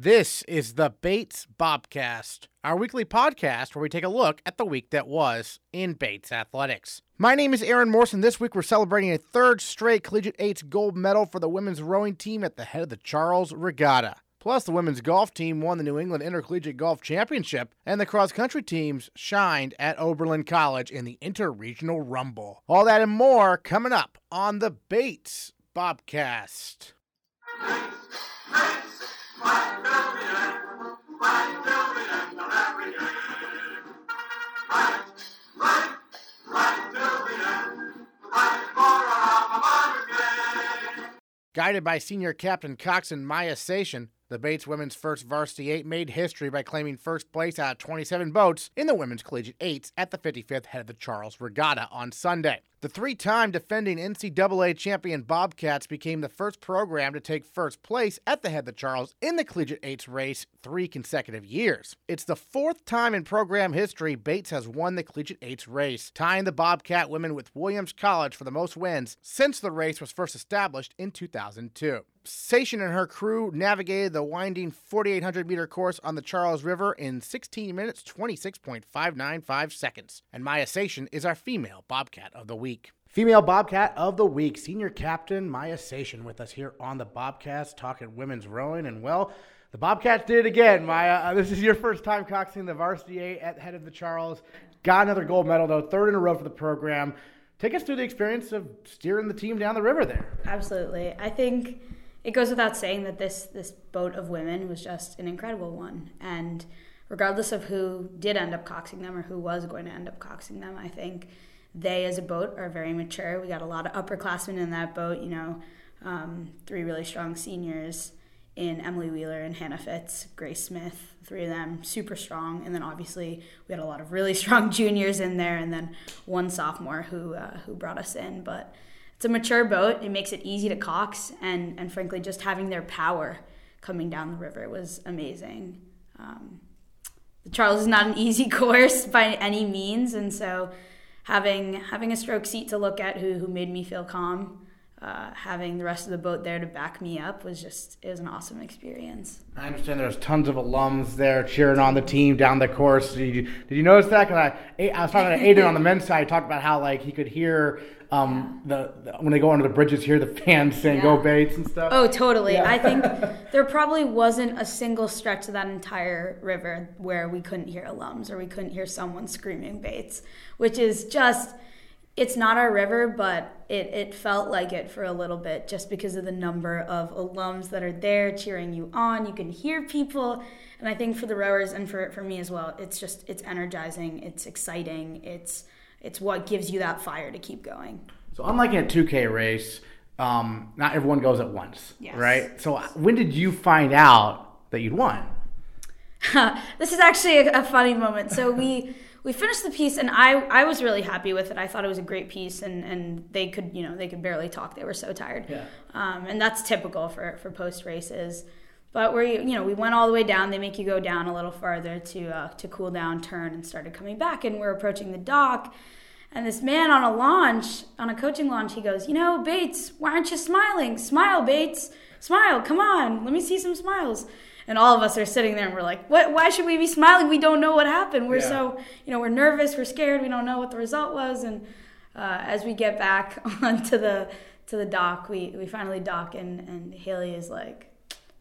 This is the Bates Bobcast, our weekly podcast where we take a look at the week that was in Bates athletics. My name is Aaron Morrison. This week we're celebrating a third straight Collegiate Eights gold medal for the women's rowing team at the head of the Charles Regatta. Plus, the women's golf team won the New England Intercollegiate Golf Championship, and the cross country teams shined at Oberlin College in the Interregional Rumble. All that and more coming up on the Bates Bobcast. Guided by senior captain coxswain Maya Seshan, the Bates women's first varsity eight made history by claiming first place out of 27 boats in the women's collegiate eights at the 55th head of the Charles Regatta on Sunday. The three time defending NCAA champion Bobcats became the first program to take first place at the head of the Charles in the Collegiate Eights race three consecutive years. It's the fourth time in program history Bates has won the Collegiate Eights race, tying the Bobcat women with Williams College for the most wins since the race was first established in 2002. Seshan and her crew navigated the winding 4,800 meter course on the Charles River in 16 minutes 26.595 seconds. And Maya Seshan is our female Bobcat of the week. Female Bobcat of the week, senior captain Maya Seshan with us here on the Bobcast talking women's rowing. And well, the Bobcats did it again, Maya. Uh, this is your first time coxing the varsity eight at the head of the Charles. Got another gold medal, though, third in a row for the program. Take us through the experience of steering the team down the river there. Absolutely. I think it goes without saying that this this boat of women was just an incredible one and regardless of who did end up coxing them or who was going to end up coxing them i think they as a boat are very mature we got a lot of upperclassmen in that boat you know um, three really strong seniors in Emily Wheeler and Hannah Fitz, Grace Smith, three of them super strong, and then obviously we had a lot of really strong juniors in there, and then one sophomore who uh, who brought us in. But it's a mature boat. It makes it easy to cox, and and frankly, just having their power coming down the river was amazing. Um, the Charles is not an easy course by any means, and so having having a stroke seat to look at who who made me feel calm uh, having the rest of the boat there to back me up was just it was an awesome experience. I understand there's tons of alums there cheering on the team down the course. Did you, did you notice that? Because I, I was talking to Aidan on the men's side, talked about how like he could hear um, the, the, when they go under the bridges, hear the fans saying yeah. "Go Bates" and stuff. Oh, totally. Yeah. I think there probably wasn't a single stretch of that entire river where we couldn't hear alums or we couldn't hear someone screaming Bates, which is just it's not our river, but it, it felt like it for a little bit just because of the number of alums that are there cheering you on. You can hear people. And I think for the rowers and for, for me as well, it's just it's energizing, it's exciting, it's it's what gives you that fire to keep going. So unlike in a 2K race, um, not everyone goes at once, yes. right? So when did you find out that you'd won? this is actually a, a funny moment. So we we finished the piece and I, I was really happy with it. I thought it was a great piece and, and they could, you know, they could barely talk. They were so tired. Yeah. Um, and that's typical for, for post races. But you, you know, we went all the way down. They make you go down a little farther to uh, to cool down, turn, and started coming back. And we're approaching the dock, and this man on a launch, on a coaching launch, he goes, "You know, Bates, why aren't you smiling? Smile, Bates, smile. Come on, let me see some smiles." and all of us are sitting there and we're like, what? Why should we be smiling? We don't know what happened. We're yeah. so, you know, we're nervous, we're scared, we don't know what the result was, and uh, as we get back onto the to the dock, we we finally dock and and Haley is like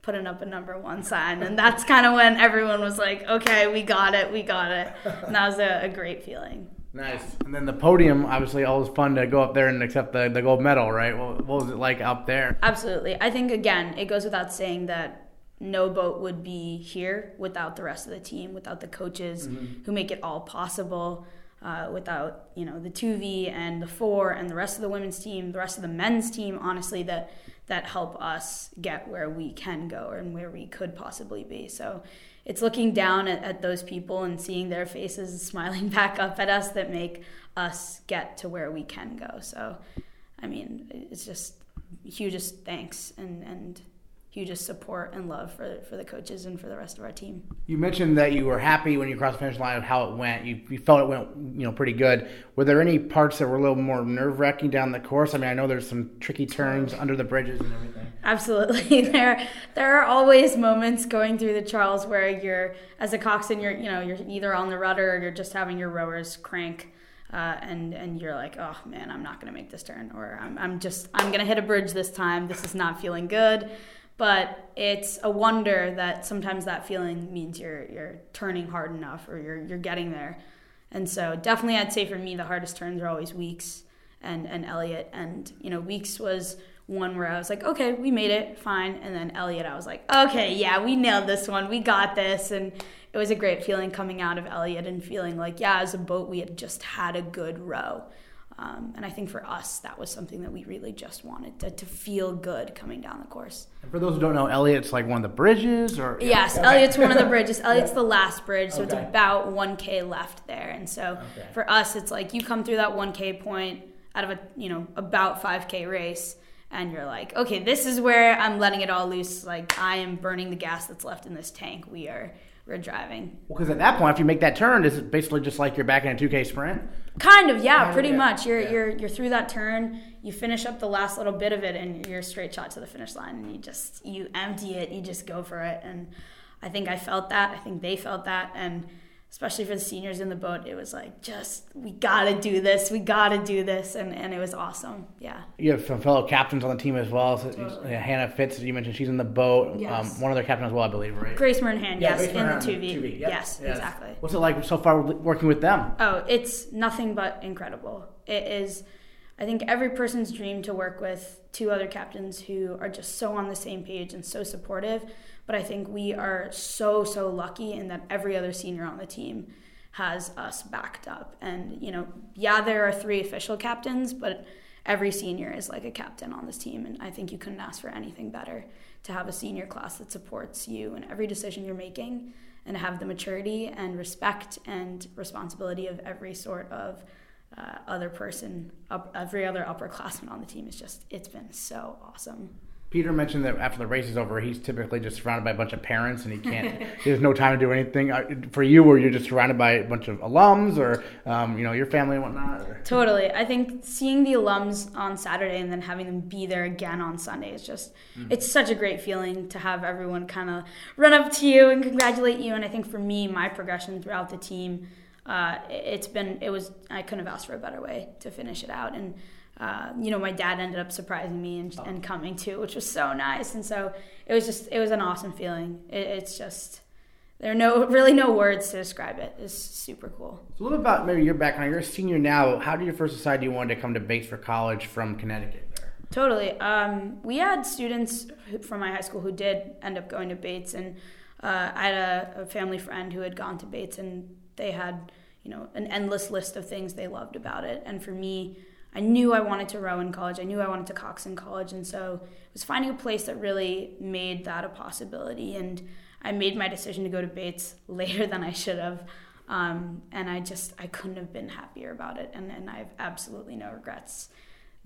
putting up a number one sign, and that's kind of when everyone was like, okay, we got it, we got it, and that was a, a great feeling. Nice. And then the podium, obviously, always fun to go up there and accept the, the gold medal, right? What, what was it like up there? Absolutely. I think, again, it goes without saying that no boat would be here without the rest of the team, without the coaches mm-hmm. who make it all possible, uh, without you know the two V and the four and the rest of the women's team, the rest of the men's team. Honestly, that that help us get where we can go and where we could possibly be. So it's looking down at, at those people and seeing their faces smiling back up at us that make us get to where we can go. So, I mean, it's just hugest thanks and and hugest support and love for for the coaches and for the rest of our team. You mentioned that you were happy when you crossed the finish line of how it went. You, you felt it went you know pretty good. Were there any parts that were a little more nerve wracking down the course? I mean, I know there's some tricky turns under the bridges and everything. Absolutely, there there are always moments going through the Charles where you're as a coxswain, you're you know you're either on the rudder or you're just having your rowers crank uh, and and you're like, oh man, I'm not gonna make this turn, or I'm I'm just I'm gonna hit a bridge this time. This is not feeling good. But it's a wonder that sometimes that feeling means you're you're turning hard enough or you're you're getting there. And so definitely I'd say for me the hardest turns are always Weeks and and Eliot. And you know, Weeks was one where I was like, okay, we made it, fine. And then Eliot, I was like, okay, yeah, we nailed this one, we got this. And it was a great feeling coming out of Eliot and feeling like, yeah, as a boat, we had just had a good row. Um, and I think for us, that was something that we really just wanted to, to feel good coming down the course. And for those who don't know, Eliot's like one of the bridges, or yes, okay. Eliot's one of the bridges. Eliot's the last bridge, so okay. it's about 1K left there. And so okay. for us, it's like you come through that 1K point out of a you know about 5K race, and you're like, okay, this is where I'm letting it all loose. Like I am burning the gas that's left in this tank. We are we're driving. Well, because at that point, if you make that turn, is it basically just like you're back in a 2K sprint? Kind of, yeah, pretty yeah. much. You're yeah. you're you're through that turn. You finish up the last little bit of it, and you're straight shot to the finish line. And you just you empty it. You just go for it. And I think I felt that. I think they felt that. And especially for the seniors in the boat, it was like just we gotta do this, we gotta do this, and, and it was awesome. Yeah. You have some fellow captains on the team as well. So totally. Hannah Fitz, you mentioned she's in the boat. Um, yes. Um, one other captain as well, I believe, right? Grace Murnhan, yeah, yes, Grace in the two V. Yep. Yes, yes, exactly. What's it like so far working with them? Oh, it's nothing but incredible. It is. I think every person's dream to work with two other captains who are just so on the same page and so supportive but I think we are so, so lucky in that every other senior on the team has us backed up. And, you know, yeah, there are three official captains, but every senior is like a captain on this team. And I think you couldn't ask for anything better to have a senior class that supports you in every decision you're making and have the maturity and respect and responsibility of every sort of uh, other person, up, every other upperclassman on the team is just, it's been so awesome. Peter mentioned that after the race is over, he's typically just surrounded by a bunch of parents, and he can't. there's no time to do anything. Uh, for you, where you're just surrounded by a bunch of alums, or um, you know your family and whatnot. Or? Totally, I think seeing the alums on Saturday and then having them be there again on Sunday is just mm-hmm. it's such a great feeling to have everyone kind of run up to you and congratulate you. And I think for me, my progression throughout the team, uh, it's been it was I couldn't have asked for a better way to finish it out and uh, you know, my dad ended up surprising me and, oh. and, coming too, which was so nice. And so it was just, it was an awesome feeling. It, it's just, there are no, really no words to describe it. It's super cool. So a little bit about maybe your background. You're a senior now. How did you first decide you wanted to come to Bates for college from Connecticut? Totally. Um, we had students from my high school who did end up going to Bates, and uh, I had a, a family friend who had gone to Bates, and they had, you know, an endless list of things they loved about it. And for me, I knew I wanted to row in college. I knew I wanted to cox in college, and so it was finding a place that really made that a possibility. And I made my decision to go to Bates later than I should have, um, and I just I couldn't have been happier about it. And and I have absolutely no regrets.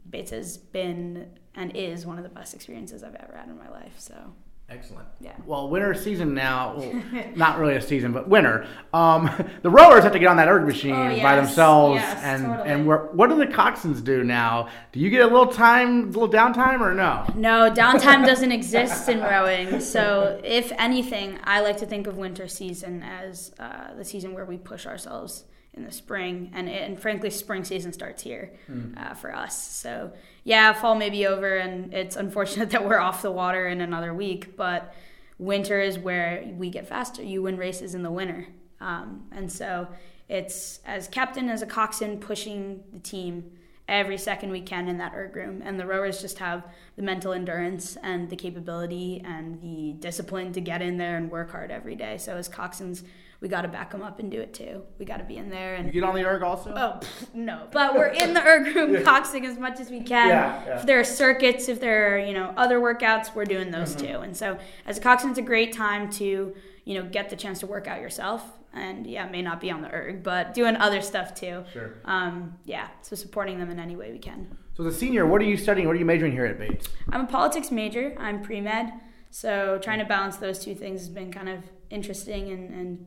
Bates has been and is one of the best experiences I've ever had in my life. So Excellent. Yeah. Well, winter season now, well, not really a season, but winter. Um, the rowers have to get on that erg machine oh, yes. by themselves, yes, and totally. and what do the coxswains do now? Do you get a little time, a little downtime, or no? No, downtime doesn't exist in rowing. So, if anything, I like to think of winter season as uh, the season where we push ourselves in the spring, and it, and frankly, spring season starts here mm. uh, for us. So yeah, fall may be over, and it's unfortunate that we're off the water in another week. But winter is where we get faster. You win races in the winter, um, and so it's as captain as a coxswain pushing the team every second we can in that erg room. And the rowers just have the mental endurance and the capability and the discipline to get in there and work hard every day. So as coxswains, we got to back them up and do it too. We got to be in there and you get on the erg also. Oh pff, no, but we're in the erg room yeah. coxing as much as we can. Yeah, yeah. If there are circuits, if there are you know other workouts, we're doing those mm-hmm. too. And so as a coxswain, it's a great time to you know get the chance to work out yourself. And yeah, may not be on the erg, but doing other stuff too. Sure. Um, yeah, so supporting them in any way we can. So, as a senior, what are you studying? What are you majoring here at Bates? I'm a politics major. I'm pre med. So trying to balance those two things has been kind of interesting and, and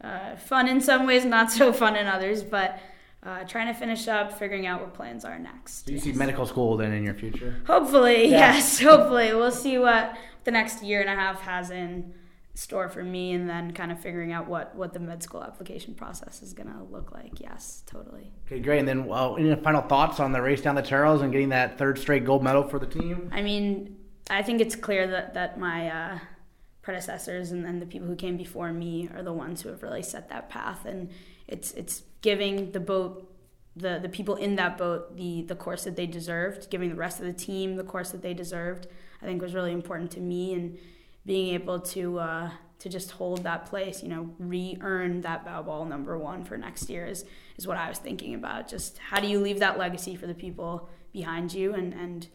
uh, fun in some ways, not so fun in others. But uh, trying to finish up, figuring out what plans are next. Do you yes. see medical school then in your future? Hopefully, yeah. yes. Hopefully, we'll see what the next year and a half has in store for me, and then kind of figuring out what what the med school application process is going to look like. Yes, totally. Okay, great. And then, well, any final thoughts on the race down the Charles and getting that third straight gold medal for the team? I mean, I think it's clear that that my uh, predecessors and then the people who came before me are the ones who have really set that path, and it's it's giving the boat the the people in that boat the the course that they deserved, giving the rest of the team the course that they deserved. I think was really important to me and being able to uh, to just hold that place, you know, re-earn that bow ball number one for next year is is what I was thinking about. Just how do you leave that legacy for the people behind you and and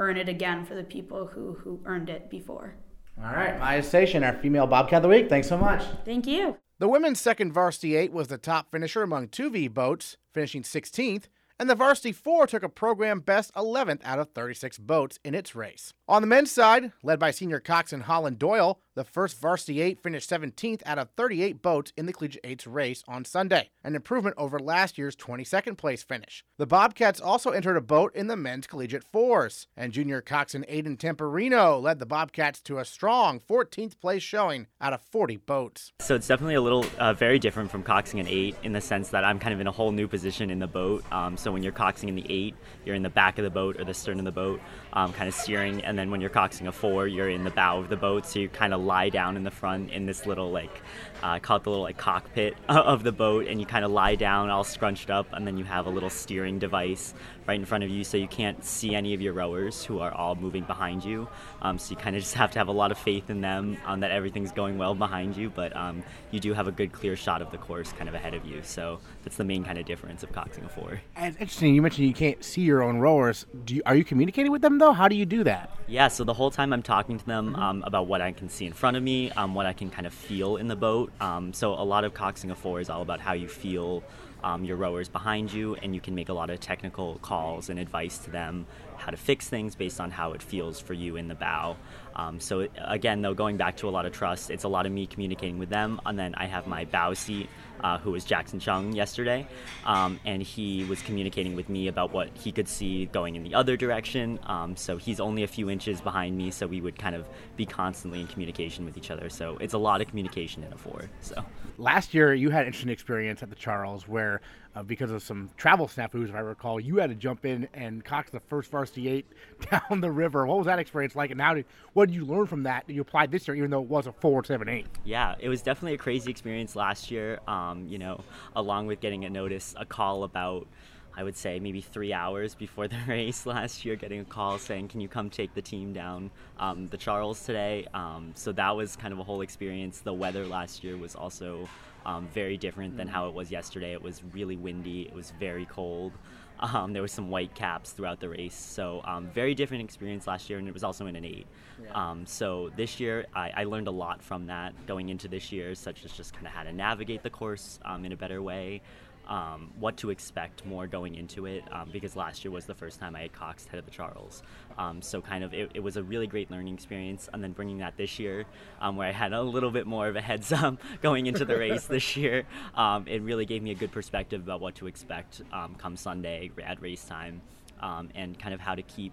earn it again for the people who who earned it before. All right, Maya Seshan, our female Bobcat of the week. Thanks so much. Thank you. The women's second varsity eight was the top finisher among 2V boats, finishing 16th, and the varsity four took a program best 11th out of 36 boats in its race. On the men's side, led by senior coxswain Holland Doyle, the first varsity eight finished 17th out of 38 boats in the Collegiate Eights race on Sunday, an improvement over last year's 22nd place finish. The Bobcats also entered a boat in the men's collegiate fours, and junior coxswain Aidan Temperino led the Bobcats to a strong 14th place showing out of 40 boats. So it's definitely a little uh, very different from coxing an eight in the sense that I'm kind of in a whole new position in the boat. Um, so when you're coxing in the eight, you're in the back of the boat or the stern of the boat, um, kind of steering, and then when you're coxing a four, you're in the bow of the boat, so you kind of lie down in the front in this little like uh, call it the little like cockpit of the boat, and you kind of lie down all scrunched up, and then you have a little steering device right in front of you, so you can't see any of your rowers who are all moving behind you. Um, so you kind of just have to have a lot of faith in them um, that everything's going well behind you, but um, you do have a good clear shot of the course kind of ahead of you. So that's the main kind of difference of coxing a four. And it's interesting. You mentioned you can't see your own rowers. You, are you communicating with them though? How do you do that? Yeah. So the whole time I'm talking to them mm-hmm. um, about what I can see in front of me, um, what I can kind of feel in the boat. Um, so a lot of coxing a four is all about how you feel um, your rowers behind you, and you can make a lot of technical calls and advice to them how to fix things based on how it feels for you in the bow. Um, so again, though, going back to a lot of trust, it's a lot of me communicating with them, and then I have my bow seat, uh, who was Jackson Chung yesterday, um, and he was communicating with me about what he could see going in the other direction. Um, so he's only a few inches behind me, so we would kind of be constantly in communication with each other. So it's a lot of communication in a four. So last year you had an interesting experience at the Charles where uh, because of some travel snafus, if I recall, you had to jump in and cox the first varsity eight down the river. What was that experience like, and how did what did you learn from that that you applied this year, even though it was a four seven eight? Yeah, it was definitely a crazy experience last year. Um, you know, along with getting a notice, a call about. I would say maybe three hours before the race last year, getting a call saying, "Can you come take the team down um, the Charles today?" Um, so that was kind of a whole experience. The weather last year was also um, very different than how it was yesterday. It was really windy. It was very cold. Um, there was some white caps throughout the race, so um, very different experience last year, and it was also in an eight. Yeah. Um, so this year, I, I, learned a lot from that going into this year, such as just kind of how to navigate the course um, in a better way, um, what to expect more going into it um, because last year was the first time I had coxed head of the Charles. Um, so kind of it, it, was a really great learning experience, and then bringing that this year, um, where I had a little bit more of a heads up going into the race this year, um, it really gave me a good perspective about what to expect um, come Sunday at race time, and kind of how to keep.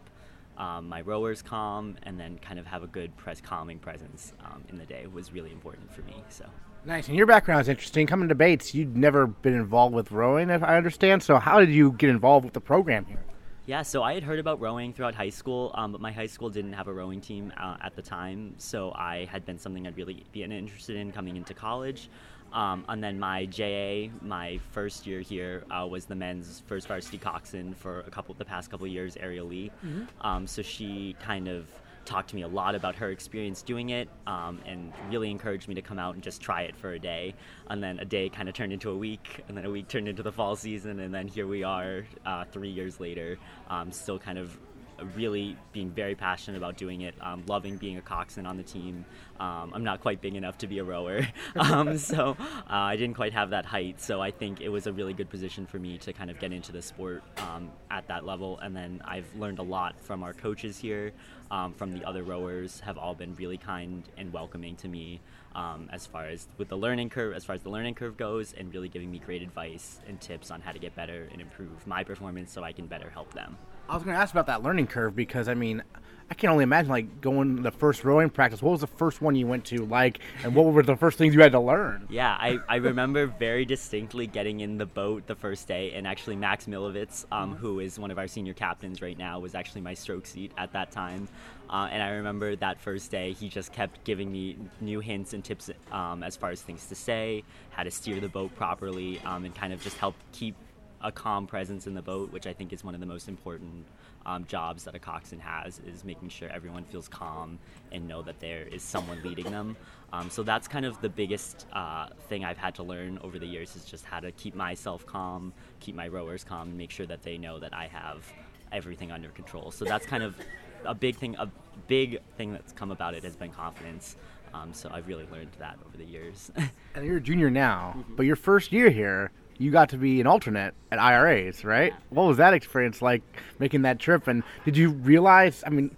Um, my rowers calm and then kind of have a good press calming presence um, in the day was really important for me so Nice. And your background is interesting. Coming to Bates, you'd never been involved with rowing, if I understand. So, how did you get involved with the program here? Yeah, so I had heard about rowing throughout high school, um, but my high school didn't have a rowing team uh, at the time. So I had been something I'd really be interested in coming into college. Um, and then my JA, my first year here, uh, was the men's first varsity coxswain for a couple the past couple years, Ariel Lee. Mm-hmm. Um, so she kind of talked to me a lot about her experience doing it um, and really encouraged me to come out and just try it for a day. And then a day kind of turned into a week, and then a week turned into the fall season, and then here we are uh, three years later, um, still kind of really being very passionate about doing it, um, loving being a coxswain on the team. Um, I'm not quite big enough to be a rower, um, so uh, I didn't quite have that height. So I think it was a really good position for me to kind of get into the sport um, at that level. And then I've learned a lot from our coaches here, um, from the other rowers, have all been really kind and welcoming to me. Um, as far as with the learning curve, as far as the learning curve goes, and really giving me great advice and tips on how to get better and improve my performance so I can better help them. I was going to ask about that learning curve because I mean, I can only imagine like going to the first rowing practice. What was the first one you went to like, and what were the first things you had to learn? Yeah, I, I remember very distinctly getting in the boat the first day, and actually Max Milovitz, um, who is one of our senior captains right now, was actually my stroke seat at that time. Uh, and I remember that first day, he just kept giving me new hints and tips um, as far as things to say, how to steer the boat properly, um, and kind of just help keep a calm presence in the boat, which I think is one of the most important um, jobs that a coxswain has, is making sure everyone feels calm and know that there is someone leading them. Um, so that's kind of the biggest uh, thing I've had to learn over the years is just how to keep myself calm, keep my rowers calm, and make sure that they know that I have everything under control. So that's kind of a big thing. A big thing that's come about it has been confidence. Um, so I've really learned that over the years. and you're a junior now, mm-hmm. but your first year here, you got to be an alternate at IRAs, right? Yeah. What was that experience like making that trip? And did you realize? I mean,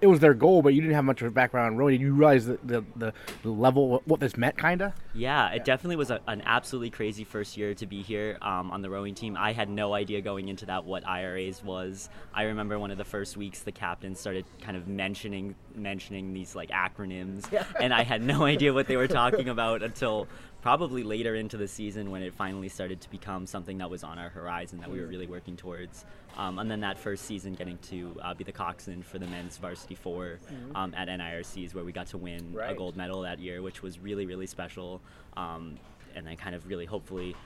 it was their goal, but you didn't have much of a background in rowing. Did you realize the, the, the, the level, what this meant, kind of? Yeah, it yeah. definitely was a, an absolutely crazy first year to be here um, on the rowing team. I had no idea going into that what IRAs was. I remember one of the first weeks the captain started kind of mentioning mentioning these like acronyms, yeah. and I had no idea what they were talking about until probably later into the season when it finally started to become something that was on our horizon that we were really working towards. Um, and then that first season, getting to uh, be the coxswain for the men's varsity 4 mm-hmm. um, at NIRCs, where we got to win right. a gold medal that year, which was really, really special. Um, and then kind of really, hopefully,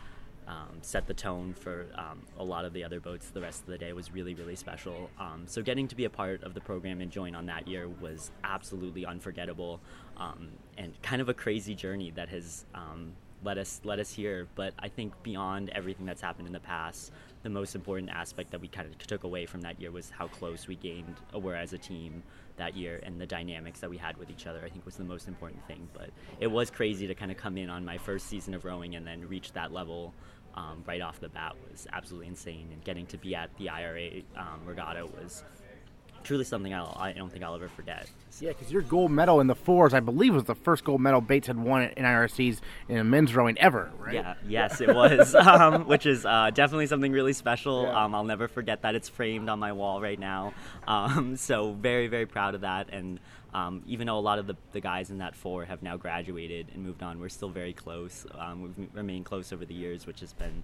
um, set the tone for um, a lot of the other boats the rest of the day was really really special um, so getting to be a part of the program and join on that year was absolutely unforgettable um, and kind of a crazy journey that has um, led us led us here. But I think beyond everything that's happened in the past the most important aspect that we kind of took away from that year was how close we gained were as a team that year and the dynamics that we had with each other I think was the most important thing. But it was crazy to kind of come in on my first season of rowing and then reach that level um, right off the bat was absolutely insane. And getting to be at the IRA um, regatta was truly something I'll, I don't think I'll ever forget. Yeah, because your gold medal in the fours, I believe, was the first gold medal Bates had won in IRCs in men's rowing ever, right? Yeah, yes, it was, um, which is uh, definitely something really special. Yeah. Um, I'll never forget that. It's framed on my wall right now. Um, so very, very proud of that. And um, even though a lot of the, the guys in that four have now graduated and moved on, we're still very close. Um, we've remained close over the years, which has been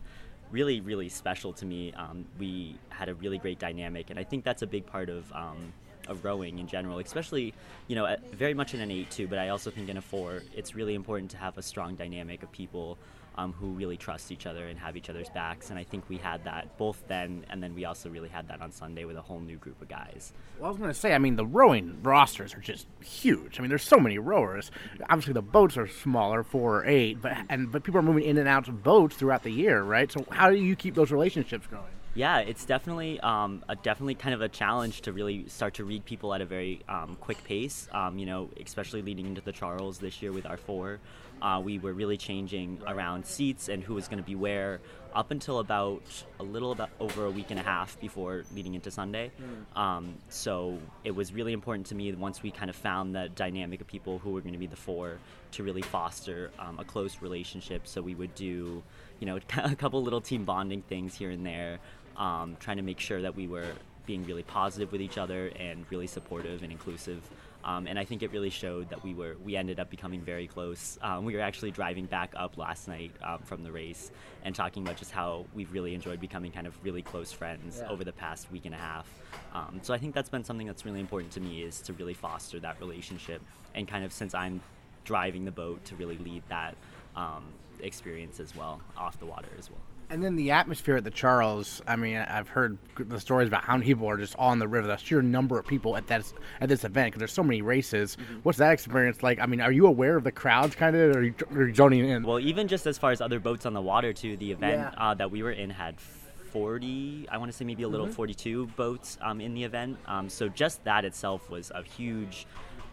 really, really special to me. Um, we had a really great dynamic, and I think that's a big part of um, of rowing in general, especially you know very much in an eight too. But I also think in a four, it's really important to have a strong dynamic of people um, who really trust each other and have each other's backs. And I think we had that both then, and then we also really had that on Sunday with a whole new group of guys. Well, I was going to say, I mean, the rowing rosters are just huge. I mean, there's so many rowers. Obviously, the boats are smaller, four or eight, but and but people are moving in and out of boats throughout the year, right? So how do you keep those relationships going? Yeah, it's definitely um, a definitely kind of a challenge to really start to read people at a very um, quick pace. Um, you know, especially leading into the Charles this year with our four, uh, we were really changing around seats and who was going to be where up until about a little about over a week and a half before leading into Sunday. Mm. Um, so it was really important to me once we kind of found that dynamic of people who were going to be the four to really foster um, a close relationship. So we would do, you know, a couple little team bonding things here and there um, trying to make sure that we were being really positive with each other and really supportive and inclusive. Um, and I think it really showed that we were we ended up becoming very close. Um, we were actually driving back up last night um, from the race and talking about just how we've really enjoyed becoming kind of really close friends yeah. over the past week and a half. Um, so I think that's been something that's really important to me is to really foster that relationship and kind of since I'm driving the boat to really lead that um, experience as well off the water as well. And then the atmosphere at the Charles. I mean, I've heard the stories about how many people are just on the river. The sheer number of people at that at this event because there's so many races. Mm-hmm. What's that experience like? I mean, are you aware of the crowds kind of, or are you, zoning in? Well, even just as far as other boats on the water, too. The event yeah. uh, that we were in had 40, I want to say maybe a little mm-hmm. 42 boats um, in the event. Um, so just that itself was a huge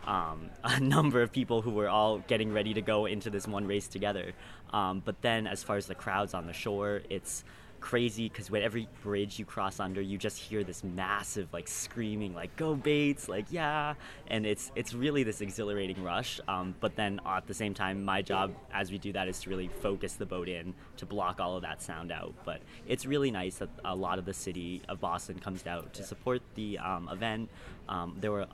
um, a number of people who were all getting ready to go into this one race together. Um, but then, as far as the crowds on the shore, it's crazy because with every bridge you cross under, you just hear this massive like screaming, like "Go Bates!" like yeah, and it's it's really this exhilarating rush. Um, but then at the same time, my job as we do that is to really focus the boat in to block all of that sound out. But it's really nice that a lot of the city of Boston comes out to support the um, event. Um, there were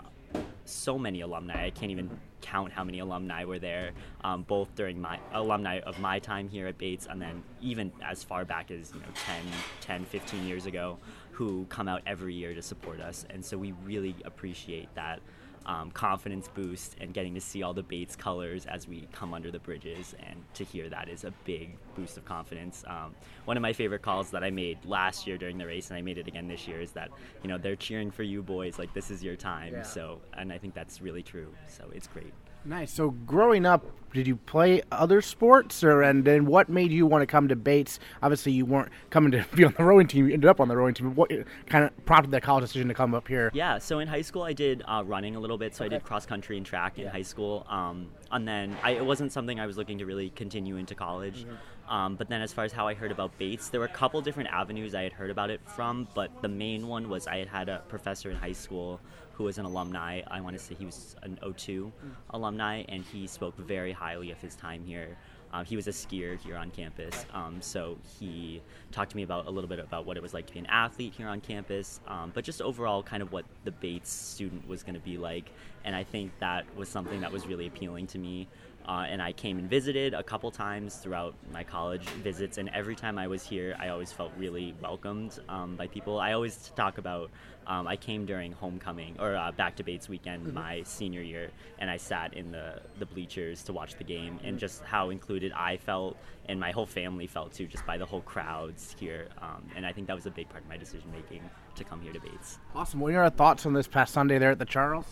so many alumni. I can't even count how many alumni were there, um, both during my alumni of my time here at Bates and then even as far back as you know 10, 10, 15 years ago, who come out every year to support us. And so we really appreciate that um, confidence boost and getting to see all the Bates colors as we come under the bridges and to hear that is a big boost of confidence. Um, one of my favorite calls that I made last year during the race and I made it again this year is that you know they're cheering for you boys like this is your time. Yeah. So and I think that's really true. So it's great. Nice. So, growing up, did you play other sports, or and then what made you want to come to Bates? Obviously, you weren't coming to be on the rowing team. You ended up on the rowing team. What kind of prompted that college decision to come up here? Yeah. So in high school, I did uh, running a little bit. So okay. I did cross country and track in high school. Um, and then I, it wasn't something I was looking to really continue into college. Mm-hmm. Um, but then, as far as how I heard about Bates, there were a couple different avenues I had heard about it from. But the main one was I had had a professor in high school who was an alumni. I want to say he was an O2 mm. alumni, and he spoke very highly of his time here. Um, he was a skier here on campus, um, so he talked to me about a little bit about what it was like to be an athlete here on campus, um, but just overall, kind of what the Bates student was going to be like. And I think that was something that was really appealing to me. Uh, and I came and visited a couple times throughout my college visits, and every time I was here, I always felt really welcomed um, by people. I always talk about um, I came during homecoming or uh, back to Bates weekend mm-hmm. my senior year, and I sat in the, the bleachers to watch the game, and just how included I felt and my whole family felt too, just by the whole crowds here. Um, and I think that was a big part of my decision making to come here to Bates. Awesome. What are your thoughts on this past Sunday there at the Charles?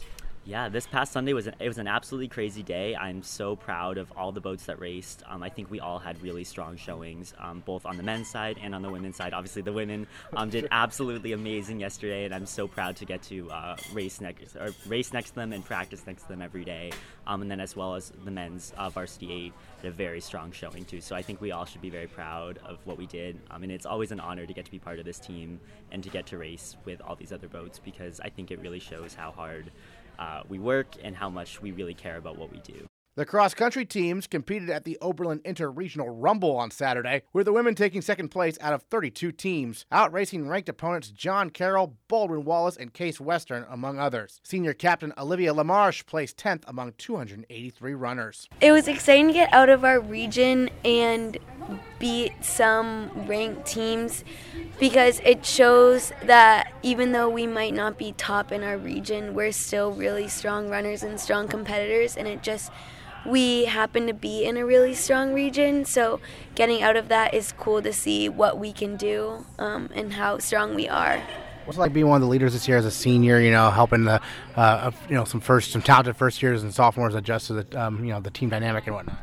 Yeah, this past Sunday was an, it was an absolutely crazy day. I'm so proud of all the boats that raced. Um, I think we all had really strong showings, um, both on the men's side and on the women's side. Obviously, the women um, did absolutely amazing yesterday, and I'm so proud to get to uh, race next or race next to them and practice next to them every day. Um, and then as well as the men's uh, varsity eight had a very strong showing too. So I think we all should be very proud of what we did. I mean, it's always an honor to get to be part of this team and to get to race with all these other boats because I think it really shows how hard uh, we work and how much we really care about what we do. The cross country teams competed at the Oberlin Interregional Rumble on Saturday, with the women taking second place out of 32 teams, outracing ranked opponents John Carroll, Baldwin Wallace, and Case Western, among others. Senior captain Olivia LaMarche placed 10th among 283 runners. It was exciting to get out of our region and beat some ranked teams because it shows that even though we might not be top in our region, we're still really strong runners and strong competitors, and it just we happen to be in a really strong region, so getting out of that is cool to see what we can do um, and how strong we are. What's it like being one of the leaders this year as a senior? You know, helping the uh, you know some first some talented first years and sophomores adjust to the um, you know the team dynamic and whatnot.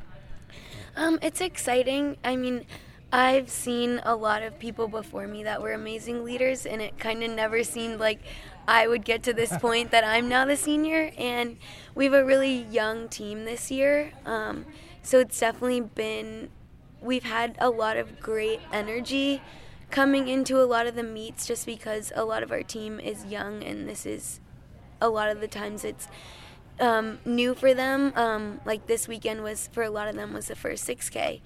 Um, it's exciting. I mean, I've seen a lot of people before me that were amazing leaders, and it kind of never seemed like I would get to this point that I'm now the senior. And we have a really young team this year, um, so it's definitely been. We've had a lot of great energy coming into a lot of the meets just because a lot of our team is young and this is a lot of the times it's um, new for them. Um, like this weekend was for a lot of them was the first 6K.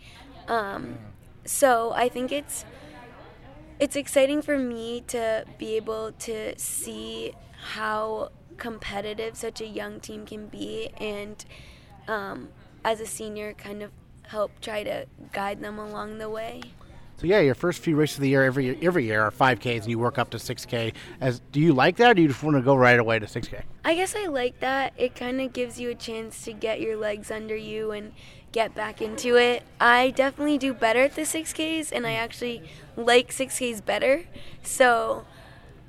Um, so I think it's it's exciting for me to be able to see how competitive such a young team can be, and um, as a senior, kind of help try to guide them along the way. So yeah, your first few races of the year every every year are 5Ks, and you work up to 6K. As do you like that, or do you just want to go right away to 6K? I guess I like that. It kind of gives you a chance to get your legs under you and get back into it. I definitely do better at the 6Ks, and I actually like 6Ks better. So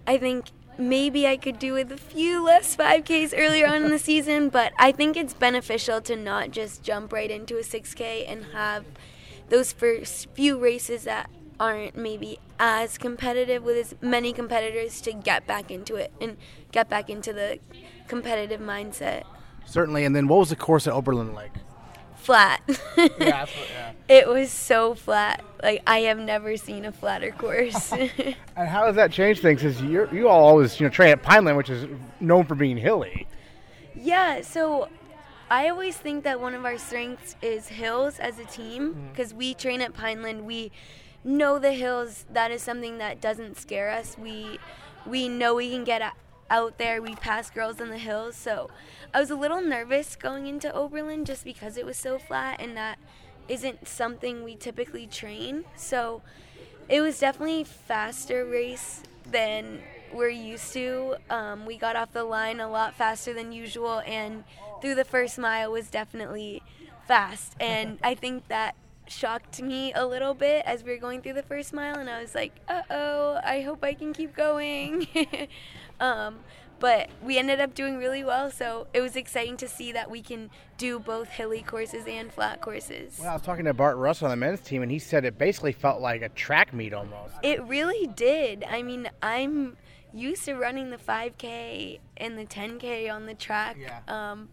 I think maybe I could do with a few less 5Ks earlier on in the season, but I think it's beneficial to not just jump right into a 6K and have those first few races that aren't maybe as competitive with as many competitors to get back into it and get back into the competitive mindset. Certainly. And then what was the course at Oberlin like? Flat. yeah, yeah. It was so flat. Like I have never seen a flatter course. and how does that change things? Because you you all always you know train at Pineland, which is known for being hilly. Yeah. So I always think that one of our strengths is hills as a team because mm-hmm. we train at Pineland. We know the hills. That is something that doesn't scare us. We we know we can get out there. We pass girls on the hills. So I was a little nervous going into Oberlin just because it was so flat and that isn't something we typically train. So it was definitely faster race than we're used to. Um, we got off the line a lot faster than usual, and through the first mile was definitely fast. And I think that shocked me a little bit as we were going through the first mile, and I was like, uh oh, I hope I can keep going. um, but we ended up doing really well, so it was exciting to see that we can do both hilly courses and flat courses. Well, I was talking to Bart Rust on the men's team, and he said it basically felt like a track meet almost. It really did. I mean, I'm used to running the 5K and the 10K on the track. Yeah. Um,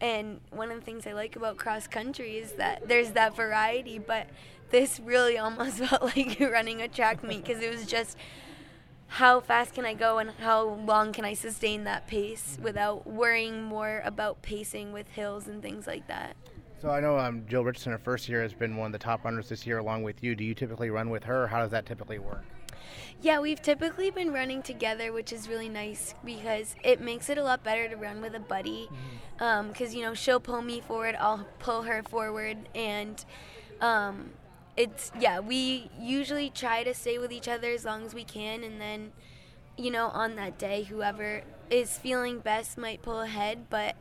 and one of the things I like about cross country is that there's that variety, but this really almost felt like running a track meet because it was just how fast can I go and how long can I sustain that pace without worrying more about pacing with hills and things like that. So I know um, Jill Richardson, her first year, has been one of the top runners this year along with you. Do you typically run with her? How does that typically work? Yeah, we've typically been running together, which is really nice because it makes it a lot better to run with a buddy. Because, mm-hmm. um, you know, she'll pull me forward, I'll pull her forward. And um, it's, yeah, we usually try to stay with each other as long as we can. And then, you know, on that day, whoever is feeling best might pull ahead. But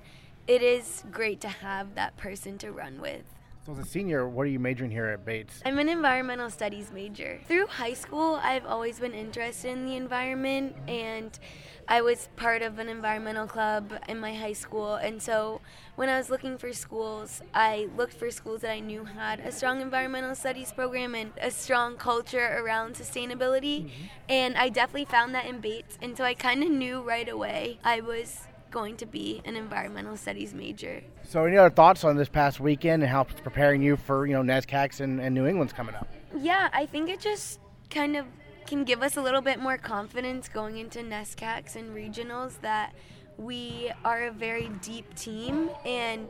it is great to have that person to run with. So, as a senior, what are you majoring here at Bates? I'm an environmental studies major. Through high school, I've always been interested in the environment, and I was part of an environmental club in my high school. And so, when I was looking for schools, I looked for schools that I knew had a strong environmental studies program and a strong culture around sustainability. Mm-hmm. And I definitely found that in Bates. And so, I kind of knew right away I was going to be an environmental studies major. So, any other thoughts on this past weekend and how it's preparing you for you know NESCACs and, and New England's coming up? Yeah, I think it just kind of can give us a little bit more confidence going into NESCACs and regionals that we are a very deep team and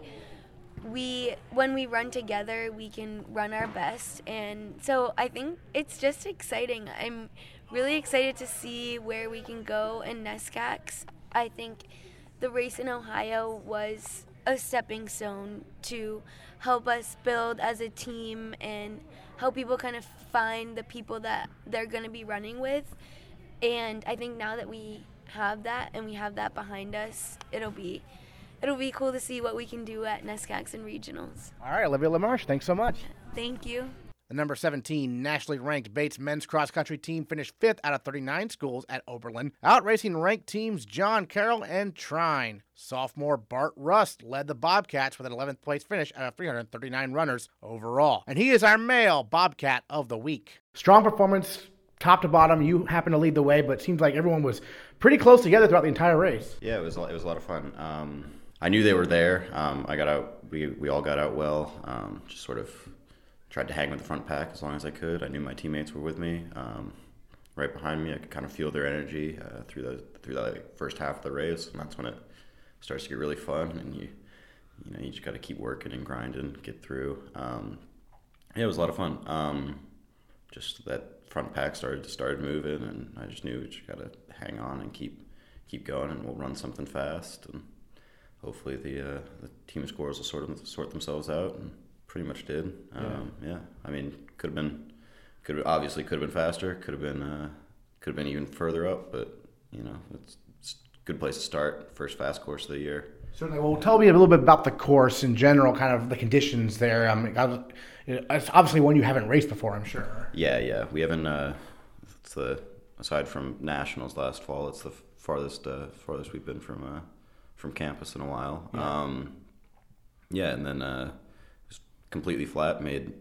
we when we run together we can run our best. And so i think it's just exciting. I'm really excited to see where we can go in nescacs i think the race in Ohio was a stepping stone to help us build as a team and help people kind of find the people that they're going to be running with. And I think now that we have that and we have that behind us, it'll be it'll be cool to see what we can do at NESCACs and regionals. All right, Olivia LaMarche, thanks so much. Thank you. The number 17 nationally ranked Bates men's cross country team finished fifth out of 39 schools at Oberlin, outracing ranked teams John Carroll and Trine. Sophomore Bart Rust led the Bobcats with an 11th place finish out of 339 runners overall. And he is our male Bobcat of the week. Strong performance, top to bottom. You happen to lead the way, but it seems like everyone was pretty close together throughout the entire race. Yeah, it was, it was a lot of fun. Um, I knew they were there. Um, I got out, we, we all got out well, um, just sort of tried to hang with the front pack as long as I could. I knew my teammates were with me, um, right behind me. I could kind of feel their energy uh, through the through that first half of the race, and that's when it starts to get really fun. And you you know you just got to keep working and grinding, get through. Um, yeah, it was a lot of fun. Um, just that front pack started started moving, and I just knew we just got to hang on and keep keep going, and we'll run something fast, and hopefully the uh, the team scores will sort of sort themselves out. And, pretty much did. Um, yeah. yeah. I mean, could have been, could have, obviously could have been faster. Could have been, uh, could have been even further up. But you know, it's, it's a good place to start. First fast course of the year. Certainly. Well, tell me a little bit about the course in general, kind of the conditions there. Um, it's obviously one you haven't raced before, I'm sure. Yeah, yeah. We haven't. Uh, it's the aside from nationals last fall, it's the farthest uh, farthest we've been from uh, from campus in a while. Yeah, um, yeah and then uh, completely flat. Made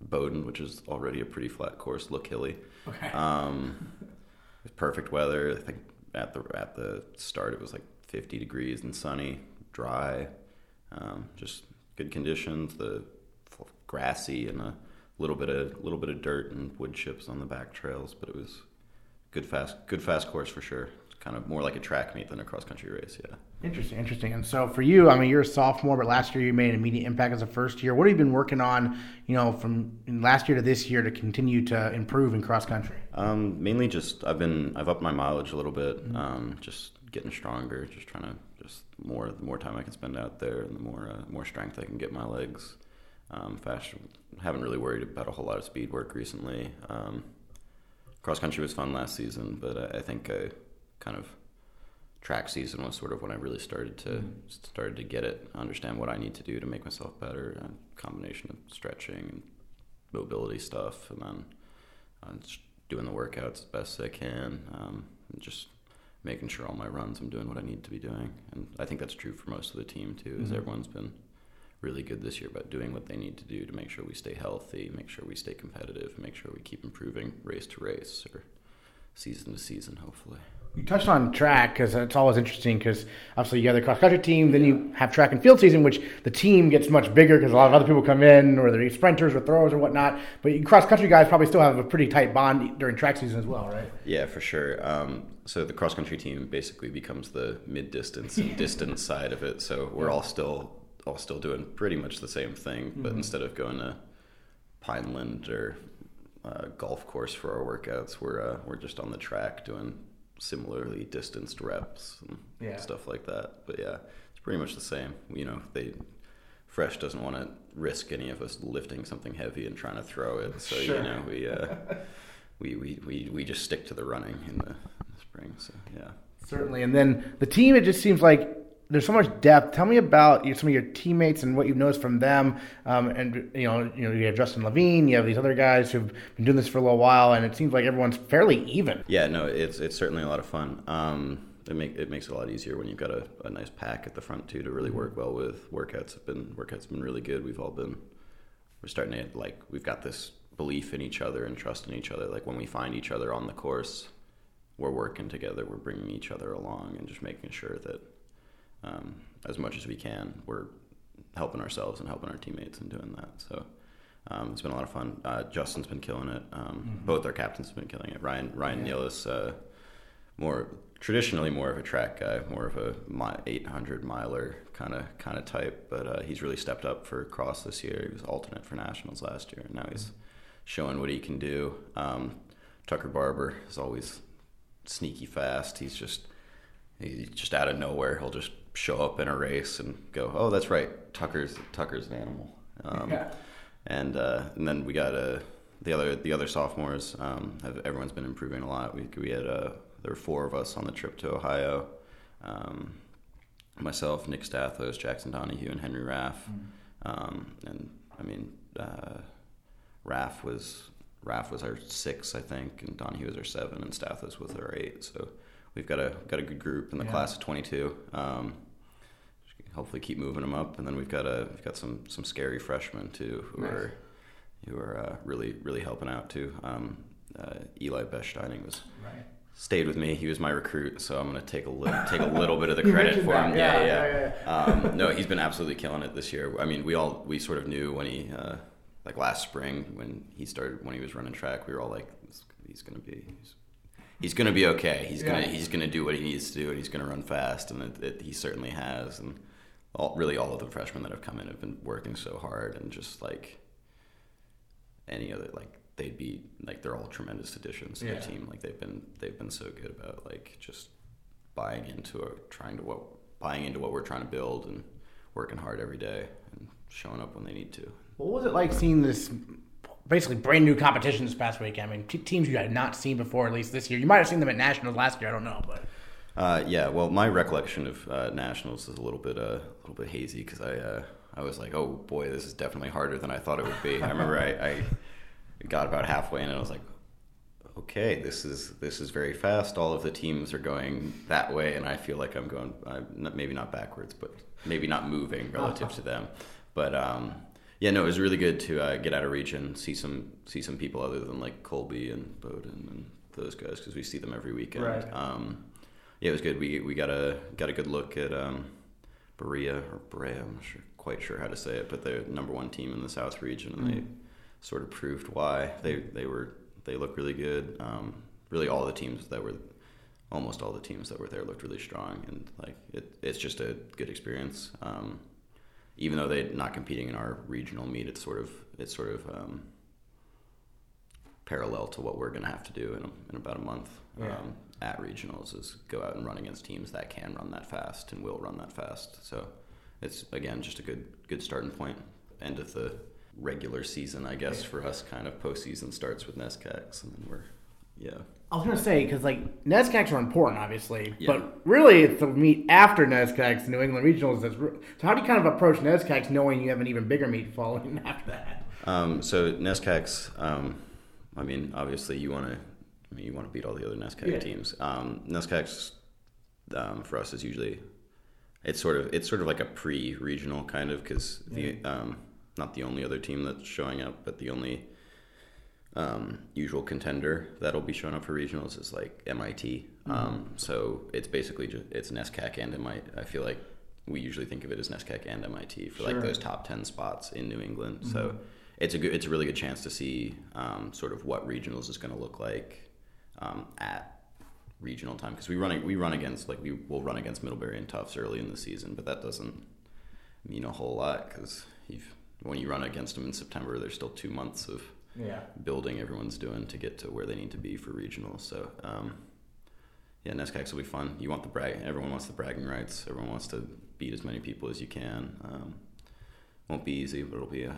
Bowdoin, which is already a pretty flat course, look hilly. Okay. Um, perfect weather. I think at the at the start it was like 50 degrees and sunny, dry, um, just good conditions. The grassy and a little bit of little bit of dirt and wood chips on the back trails, but it was good fast good fast course for sure kind of more like a track meet than a cross country race. Yeah. Interesting, interesting. And so for you, I mean, you're a sophomore, but last year you made an immediate impact as a first year. What have you been working on, you know, from last year to this year to continue to improve in cross country? Um, mainly just I've been I've upped my mileage a little bit, mm-hmm. um, just getting stronger, just trying to just more the more time I can spend out there, and the more uh, more strength I can get my legs. Um, faster. Haven't really worried about a whole lot of speed work recently. Um, cross country was fun last season, but I, I think I kind of track season was sort of when I really started to mm-hmm. started to get it, understand what I need to do to make myself better. A combination of stretching and mobility stuff, and then uh, doing the workouts as best I can, um, and just making sure all my runs I'm doing what I need to be doing. And I think that's true for most of the team too. Is mm-hmm. everyone's been really good this year about doing what they need to do to make sure we stay healthy, make sure we stay competitive, make sure we keep improving race to race or season to season, hopefully. You touched on track because it's always interesting because obviously you have the cross country team, then you have track and field season, which the team gets much bigger because a lot of other people come in, or they're sprinters or throwers or whatnot. But cross country guys probably still have a pretty tight bond during track season as well, right? Yeah, for sure. Um, so the cross country team basically becomes the mid distance and distance side of it. So we're all still all still doing pretty much the same thing, but mm-hmm. instead of going to Pineland or uh, golf course for our workouts, we're uh, we're just on the track doing similarly distanced reps and yeah. stuff like that. But yeah, it's pretty much the same. You know, they Fresh doesn't want to risk any of us lifting something heavy and trying to throw it. So sure. you know, we, uh, we we we we just stick to the running in the, in the spring. So yeah, certainly. And then the team, it just seems like there's so much depth. Tell me about some of your teammates and what you've noticed from them. Um, and you know, you know, you have Justin Levine, you have these other guys who've been doing this for a little while, and it seems like everyone's fairly even. Yeah, no, it's it's certainly a lot of fun. Um, it make it makes it a lot easier when you've got a, a nice pack at the front too to really work well with. Workouts have been workouts have been really good. We've all been we're starting to like we've got this belief in each other and trust in each other. Like when we find each other on the course, we're working together. We're bringing each other along and just making sure that um, as much as we can. We're helping ourselves and helping our teammates and doing that. So um, it's been a lot of fun. Uh, Justin's been killing it. Um, mm-hmm. Both our captains have been killing it. Ryan Ryan yeah. Uh, more traditionally more of a track guy, more of a 800 miler kind of kind of type, but uh, he's really stepped up for cross this year. He was alternate for nationals last year, and now he's showing what he can do. Um, Tucker Barber is always sneaky fast. He's just he's just out of nowhere. He'll just show up in a race and go, oh, that's right, Tucker's Tucker's an animal. Um, yeah. And uh, and then we got uh, the other the other sophomores. Um, have, everyone's been improving a lot. We we had uh, there were four of us on the trip to Ohio. Um, myself, Nick Stathos, Jackson Donahue, and Henry Raff. Mm. Um, and I mean, uh, Raff was Raff was our six, I think, and Donahue was our seven, and Stathos was our eight. So we've got a got a good group in the yeah. class of 22. Um, hopefully keep moving them up. And then we've got a we've got some some scary freshmen too who nice. are who are uh, really really helping out too. Um, uh, Eli Besteining was right. stayed with me. He was my recruit, so I'm gonna take a little take a little bit of the credit for him. Yeah, yeah. yeah. yeah, yeah. Um, no, he's been absolutely killing it this year. I mean, we all we sort of knew when he. Uh, like last spring when he started when he was running track, we were all like, "He's gonna be, he's, he's gonna be okay. He's gonna he's gonna do what he needs to do, and he's gonna run fast, and it, it, he certainly has." And all, really all of the freshmen that have come in have been working so hard and just like any other like they'd be like they're all tremendous additions to yeah. the team. Like they've been they've been so good about like just buying into trying to what buying into what we're trying to build and working hard every day and showing up when they need to. What was it like seeing this basically brand new competition this past week? I mean, t- teams you had not seen before, at least this year. You might have seen them at nationals last year. I don't know, but uh, yeah, well, my recollection of uh, nationals is a little bit uh, a little bit hazy because I uh, I was like, oh boy, this is definitely harder than I thought it would be. I remember I, I got about halfway and I was like, okay, this is this is very fast. All of the teams are going that way, and I feel like I'm going I'm not, maybe not backwards, but maybe not moving relative to them. But um, yeah, no, it was really good to uh, get out of region, see some see some people other than like Colby and Bowdoin and those guys because we see them every weekend. Right. Um, yeah, it was good. We we got a got a good look at um, Berea or Berea. I'm not sure, quite sure how to say it, but they're the number one team in the South region, and they sort of proved why they they were they look really good. Um, really, all the teams that were almost all the teams that were there looked really strong, and like it, it's just a good experience. Um, even though they're not competing in our regional meet, it's sort of it's sort of um, parallel to what we're going to have to do in, a, in about a month Yeah. um, at regionals is go out and run against teams that can run that fast and will run that fast. So it's again just a good good starting point. End of the regular season, I guess, for us. Kind of postseason starts with Nescacs, and then we're yeah. I was gonna say because like Nescacs are important, obviously, Yeah. but really it's the meet after Nescacs, New England Regionals. That's re- so how do you kind of approach Nescacs knowing you have an even bigger meet following after that? Um, so Nescacs, um, I mean, obviously you want to, I mean, you want to beat all the other Nescac Yeah. teams. Um, Nescacs um, for us is usually, it's sort of it's sort of like a pre-regional kind of because the um, not the only other team that's showing up, but the only um, usual contender that'll be showing up for regionals is like MIT. Um, so it's basically just it's NESCAC and MIT. I feel like we usually think of it as NESCAC and MIT for Sure. like those top ten spots in New England. So it's a good it's a really good chance to see um, sort of what regionals is going to look like um, at regional time because we run we run against like we will run against Middlebury and Tufts early in the season, but that doesn't mean a whole lot because when you run against them in September, there's still two months of Yeah. building everyone's doing to get to where they need to be for regionals. So um, yeah, NESCACs will be fun. You want the brag. Everyone wants the bragging rights. Everyone wants to beat as many people as you can. Um, won't be easy, but it'll be a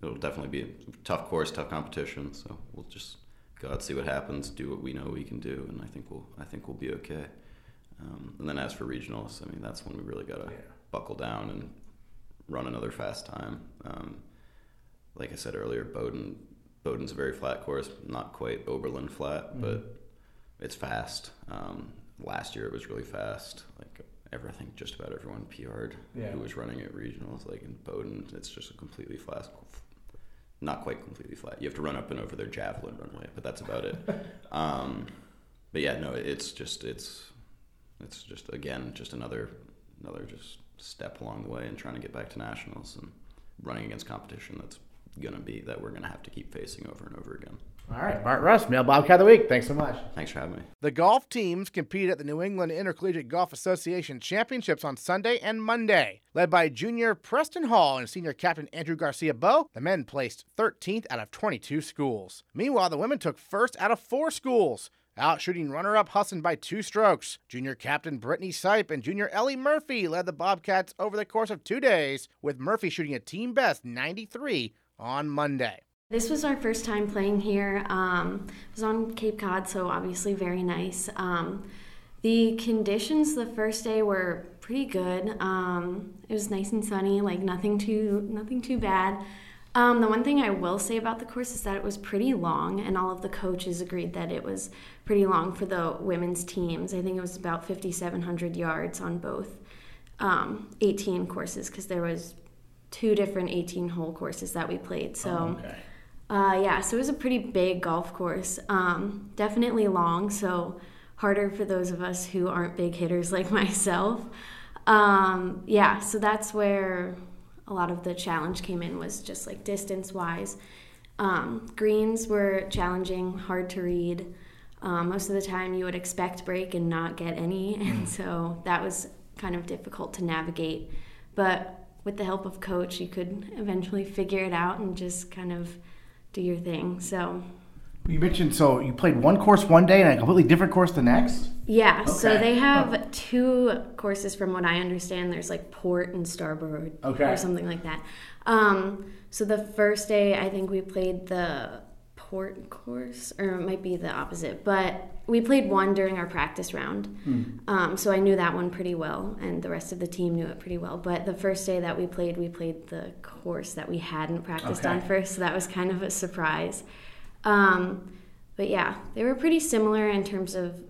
it'll definitely be a tough course, tough competition. So we'll just go out, see what happens, do what we know we can do, and I think we'll I think we'll be okay. Um, and then as for regionals, I mean that's when we really gotta Yeah. buckle down and run another fast time. Um, like I said earlier, Bowdoin Bowdoin's a very flat course, not quite Oberlin flat, but it's fast. Um, last year it was really fast. Like every, I think just about everyone PR'd Yeah. who was running at regionals. Like in Bowdoin, it's just a completely flat, not quite completely flat. You have to run up and over their javelin runway, but that's about it. um, but yeah, no, it's just it's it's just again just another another just step along the way and trying to get back to nationals and running against competition that's gonna be that we're gonna have to keep facing over and over again. All right, Bart Rust, Male Bobcat of the Week. Thanks so much. Thanks for having me. The golf teams competed at the New England Intercollegiate Golf Association Championships on Sunday and Monday. Led by junior Preston Hall and senior captain Andrew Garcia Bow, the men placed 13th out of 22 schools. Meanwhile, the women took first out of four schools. Out shooting runner up Husson by two strokes. Junior captain Brittany Sipe and junior Ellie Murphy led the Bobcats over the course of two days, with Murphy shooting a team best 93 on Monday. This was our first time playing here. Um, it was on Cape Cod, so obviously very nice. Um, the conditions the first day were pretty good. Um, it was nice and sunny, like nothing too nothing too bad. Um, the one thing I will say about the course is that it was pretty long, and all of the coaches agreed that it was pretty long for the women's teams. I think it was about 5,700 yards on both um, 18 courses because there was two different 18 hole courses that we played. So. Uh, yeah, so it was a pretty big golf course. Um, definitely long, so harder for those of us who aren't big hitters like myself. Um, yeah, so that's where a lot of the challenge came in was just like distance wise. Um, greens were challenging, hard to read. Um, most of the time, you would expect break and not get any, and so that was kind of difficult to navigate. But with the help of coach, you could eventually figure it out and just kind of do your thing. So You mentioned so you played one course one day and a completely different course the next. yeah, so they have two courses from what I understand. There's like port and starboard Okay. or something like that. Um, so the first day, I think we played the port course, or it might be the opposite, but we played one during our practice round. Hmm. Um, so I knew that one pretty well, and the rest of the team knew it pretty well. But the first day that we played, we played the course that we hadn't practiced on first, so that was kind of a surprise. Um, but yeah, they were pretty similar in terms of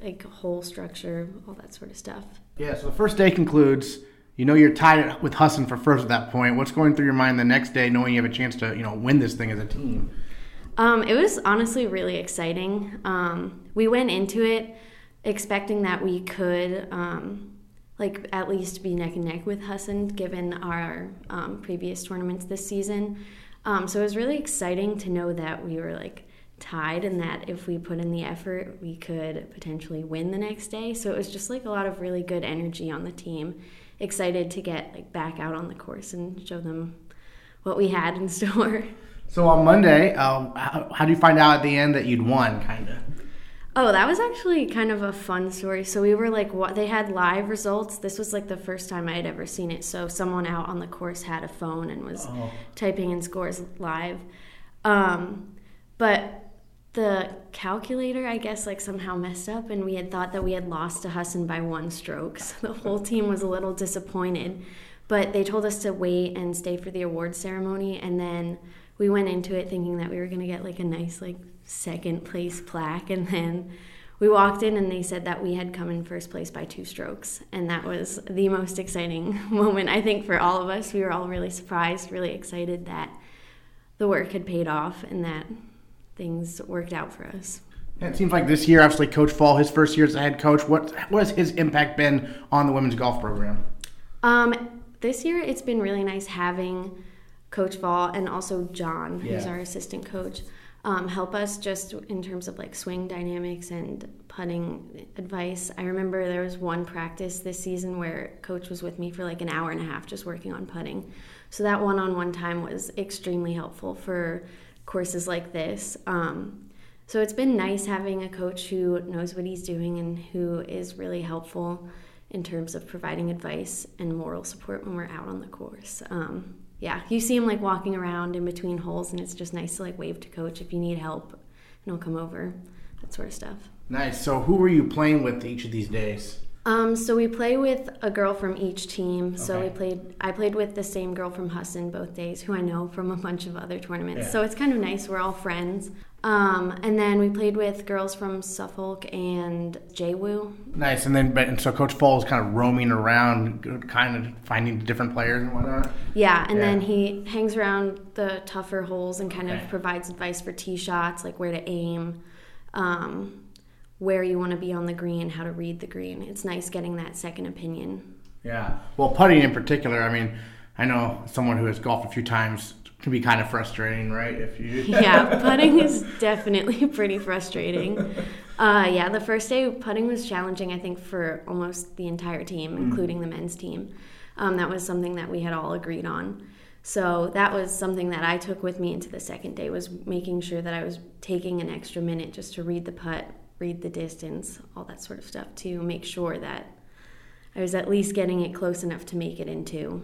like hole structure, all that sort of stuff. Yeah, so the first day concludes. You know you're tied with Husson for first at that point. What's going through your mind the next day, knowing you have a chance to you know win this thing as a team? Um, it was honestly really exciting. Um, we went into it expecting that we could um, like at least be neck and neck with Husson given our um, previous tournaments this season. Um, so it was really exciting to know that we were like tied and that if we put in the effort, we could potentially win the next day. So it was just like a lot of really good energy on the team. Excited to get like back out on the course and show them what we had in store. So on Monday, um, how, how do you find out at the end that you'd won, kind of? Oh, that was actually kind of a fun story. So we were like, what? They had live results. This was like the first time I had ever seen it. So someone out on the course had a phone and was oh. typing in scores live. Um, but the calculator, I guess, like somehow messed up, and we had thought that we had lost to Husson by one stroke. So the whole team was a little disappointed. But they told us to wait and stay for the award ceremony, and then we went into it thinking that we were gonna get like a nice like second place plaque, and then we walked in and they said that we had come in first place by two strokes, and that was the most exciting moment I think for all of us. We were all really surprised, really excited that the work had paid off and that things worked out for us. it seems like this year, obviously, Coach Fall, his first year as a head coach, what, what has his impact been on the women's golf program? Um, this year, it's been really nice having Coach Fall and also John, yeah. who's our assistant coach, um, help us just in terms of like swing dynamics and putting advice. I remember there was one practice this season where Coach was with me for like an hour and a half just working on putting. So that one on one time was extremely helpful for courses like this. Um, so it's been nice having a coach who knows what he's doing and who is really helpful in terms of providing advice and moral support when we're out on the course. Um, yeah, you see him like walking around in between holes, and it's just nice to like wave to coach if you need help, and he'll come over, that sort of stuff. Nice. So, who were you playing with each of these days? Um, so we play with a girl from each team. Okay. So we played. I played with the same girl from Husson both days, who I know from a bunch of other tournaments. Yeah. So it's kind of nice. We're all friends. Um, and then we played with girls from Suffolk and JWU. Nice. And then, and so Coach Fall is kind of roaming around, kind of finding different players and whatnot. Yeah, and yeah. then he hangs around the tougher holes and kind okay. of provides advice for tee shots, like where to aim. Um, where you want to be on the green, how to read the green. It's nice getting that second opinion. Yeah. Well, putting in particular, I mean, I know someone who has golfed a few times can be kind of frustrating, right? If you Yeah, putting is definitely pretty frustrating. Uh, yeah, the first day putting was challenging, I think, for almost the entire team, mm. including the men's team. Um, that was something that we had all agreed on. So that was something that I took with me into the second day was making sure that I was taking an extra minute just to read the putt, read the distance, all that sort of stuff to make sure that I was at least getting it close enough to make it into.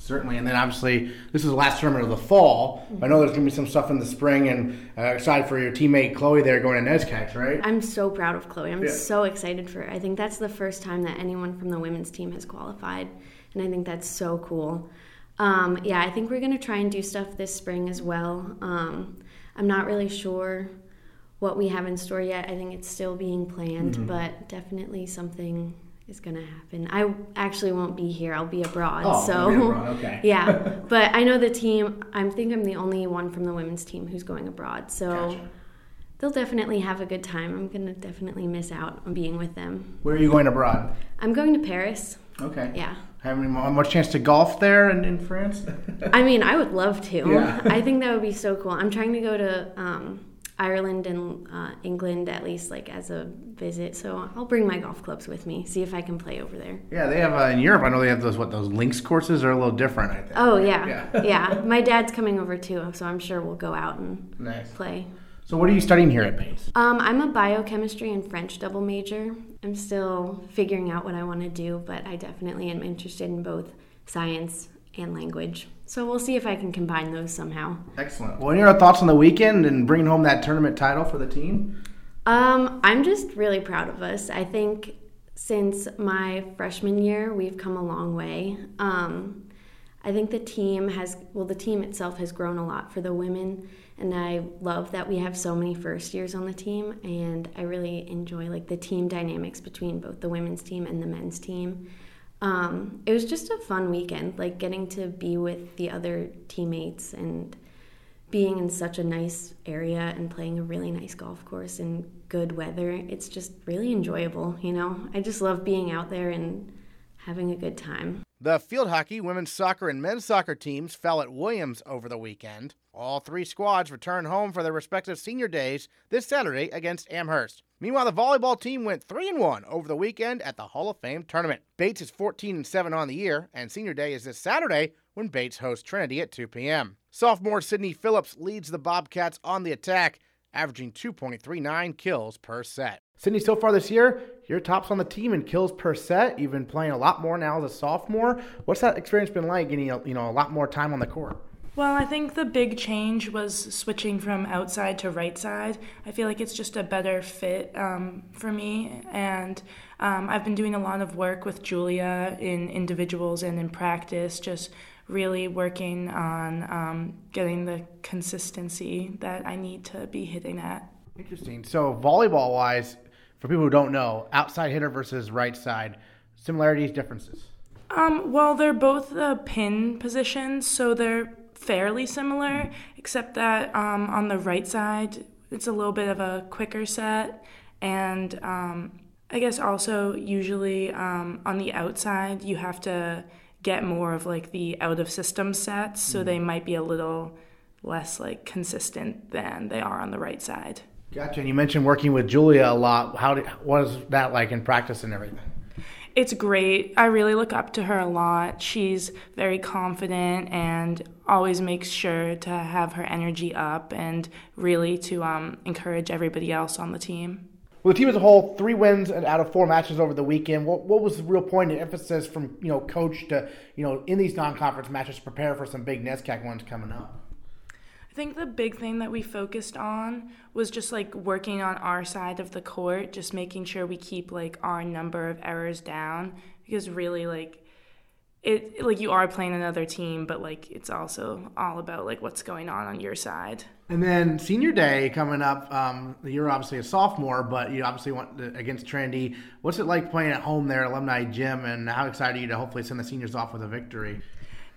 Certainly, and then obviously this is the last tournament of the fall. Mm-hmm. I know there's going to be some stuff in the spring, and uh, excited for your teammate Chloe there going to NESCAC, right? I'm so proud of Chloe. I'm yeah. so excited for. Her. I think that's the first time that anyone from the women's team has qualified, and I think that's so cool. Um, yeah, I think we're going to try and do stuff this spring as well. Um, I'm not really sure what we have in store yet. I think it's still being planned, mm-hmm. but definitely something is going to happen. I actually won't be here. I'll be abroad. Oh, so abroad. okay. yeah, but I know the team. I think I'm the only one from the women's team who's going abroad. So gotcha. they'll definitely have a good time. I'm going to definitely miss out on being with them. Where are you going abroad? I'm going to Paris. Okay. Yeah. Having much chance to golf there in, in France? I mean, I would love to. Yeah. I think that would be so cool. I'm trying to go to um, Ireland and uh, England at least like as a visit. So I'll bring my golf clubs with me, see if I can play over there. Yeah, they have uh, in Europe. I know they have those what those links courses are a little different. I think. Oh yeah, yeah. yeah. My dad's coming over too, so I'm sure we'll go out and nice. play. So what are you studying here at Bates? Um, I'm a biochemistry and French double major. I'm still figuring out what I want to do, but I definitely am interested in both science and language. So we'll see if I can combine those somehow. Excellent. Well, any other thoughts on the weekend and bringing home that tournament title for the team? Um, I'm just really proud of us. I think since my freshman year, we've come a long way. Um, I think the team has, well, the team itself has grown a lot for the women, and I love that we have so many first years on the team, and I really enjoy like the team dynamics between both the women's team and the men's team. Um, it was just a fun weekend, like getting to be with the other teammates and being in such a nice area and playing a really nice golf course in good weather. It's just really enjoyable, you know? I just love being out there and having a good time. The field hockey, women's soccer, and men's soccer teams fell at Williams over the weekend. All three squads return home for their respective senior days this Saturday against Amherst. Meanwhile, the volleyball team went 3 and 1 over the weekend at the Hall of Fame tournament. Bates is 14 and 7 on the year, and senior day is this Saturday when Bates hosts Trinity at 2 p.m. Sophomore Sydney Phillips leads the Bobcats on the attack, averaging 2.39 kills per set. Sydney, so far this year, you're tops on the team in kills per set. You've been playing a lot more now as a sophomore. What's that experience been like? Getting you know a lot more time on the court. Well, I think the big change was switching from outside to right side. I feel like it's just a better fit um, for me, and um, I've been doing a lot of work with Julia in individuals and in practice, just really working on um, getting the consistency that I need to be hitting at. Interesting. So volleyball wise for people who don't know, outside hitter versus right side, similarities, differences? Um, well, they're both the pin positions, so they're fairly similar, except that um, on the right side, it's a little bit of a quicker set. And um, I guess also, usually um, on the outside, you have to get more of like the out of system sets, so mm. they might be a little less like consistent than they are on the right side. Gotcha. And you mentioned working with Julia a lot. How did, what is that like in practice and everything? It's great. I really look up to her a lot. She's very confident and always makes sure to have her energy up and really to um, encourage everybody else on the team. Well, the team as a whole, three wins and out of four matches over the weekend. What, what was the real point and emphasis from you know coach to you know in these non-conference matches to prepare for some big NESCAC ones coming up? I think the big thing that we focused on was just like working on our side of the court, just making sure we keep like our number of errors down because really like it like you are playing another team, but like it's also all about like what's going on on your side. And then senior day coming up. Um, you're obviously a sophomore, but you obviously went against Trinity. What's it like playing at home there, Alumni Gym, and how excited are you to hopefully send the seniors off with a victory?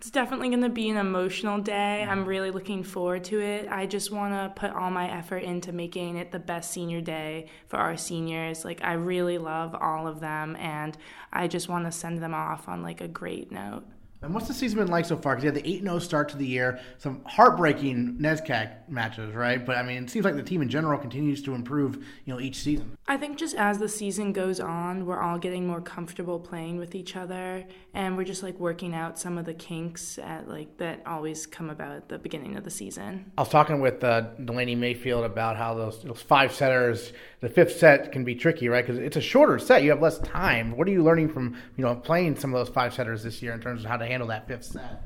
It's definitely going to be an emotional day. I'm mm-hmm. really looking forward to it. I just want to put all my effort into making it the best senior day for our seniors. Like I really love all of them and I just want to send them off on like a great note. And what's the season been like so far? Because you had the 8 0 start to the year, some heartbreaking NESCAC matches, right? But I mean, it seems like the team in general continues to improve, you know, each season. I think just as the season goes on, we're all getting more comfortable playing with each other, and we're just like working out some of the kinks at like that always come about at the beginning of the season. I was talking with uh, Delaney Mayfield about how those, those five setters, the fifth set can be tricky, right? Because it's a shorter set, you have less time. What are you learning from, you know, playing some of those five setters this year in terms of how to handle that fifth set?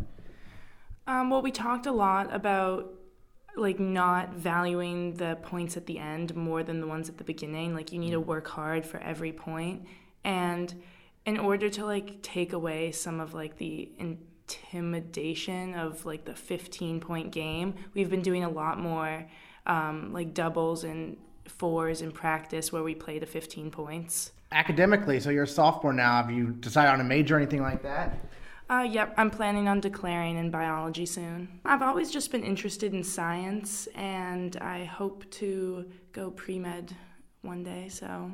Um, well, we talked a lot about like not valuing the points at the end more than the ones at the beginning. Like you need to work hard for every point, and in order to like take away some of like the intimidation of like the 15 point game, we've been doing a lot more um, like doubles and fours in practice where we play to 15 points. Academically, so you're a sophomore now. Have you decided on a major or anything like that? Uh, yep, I'm planning on declaring in biology soon. I've always just been interested in science, and I hope to go pre med one day. So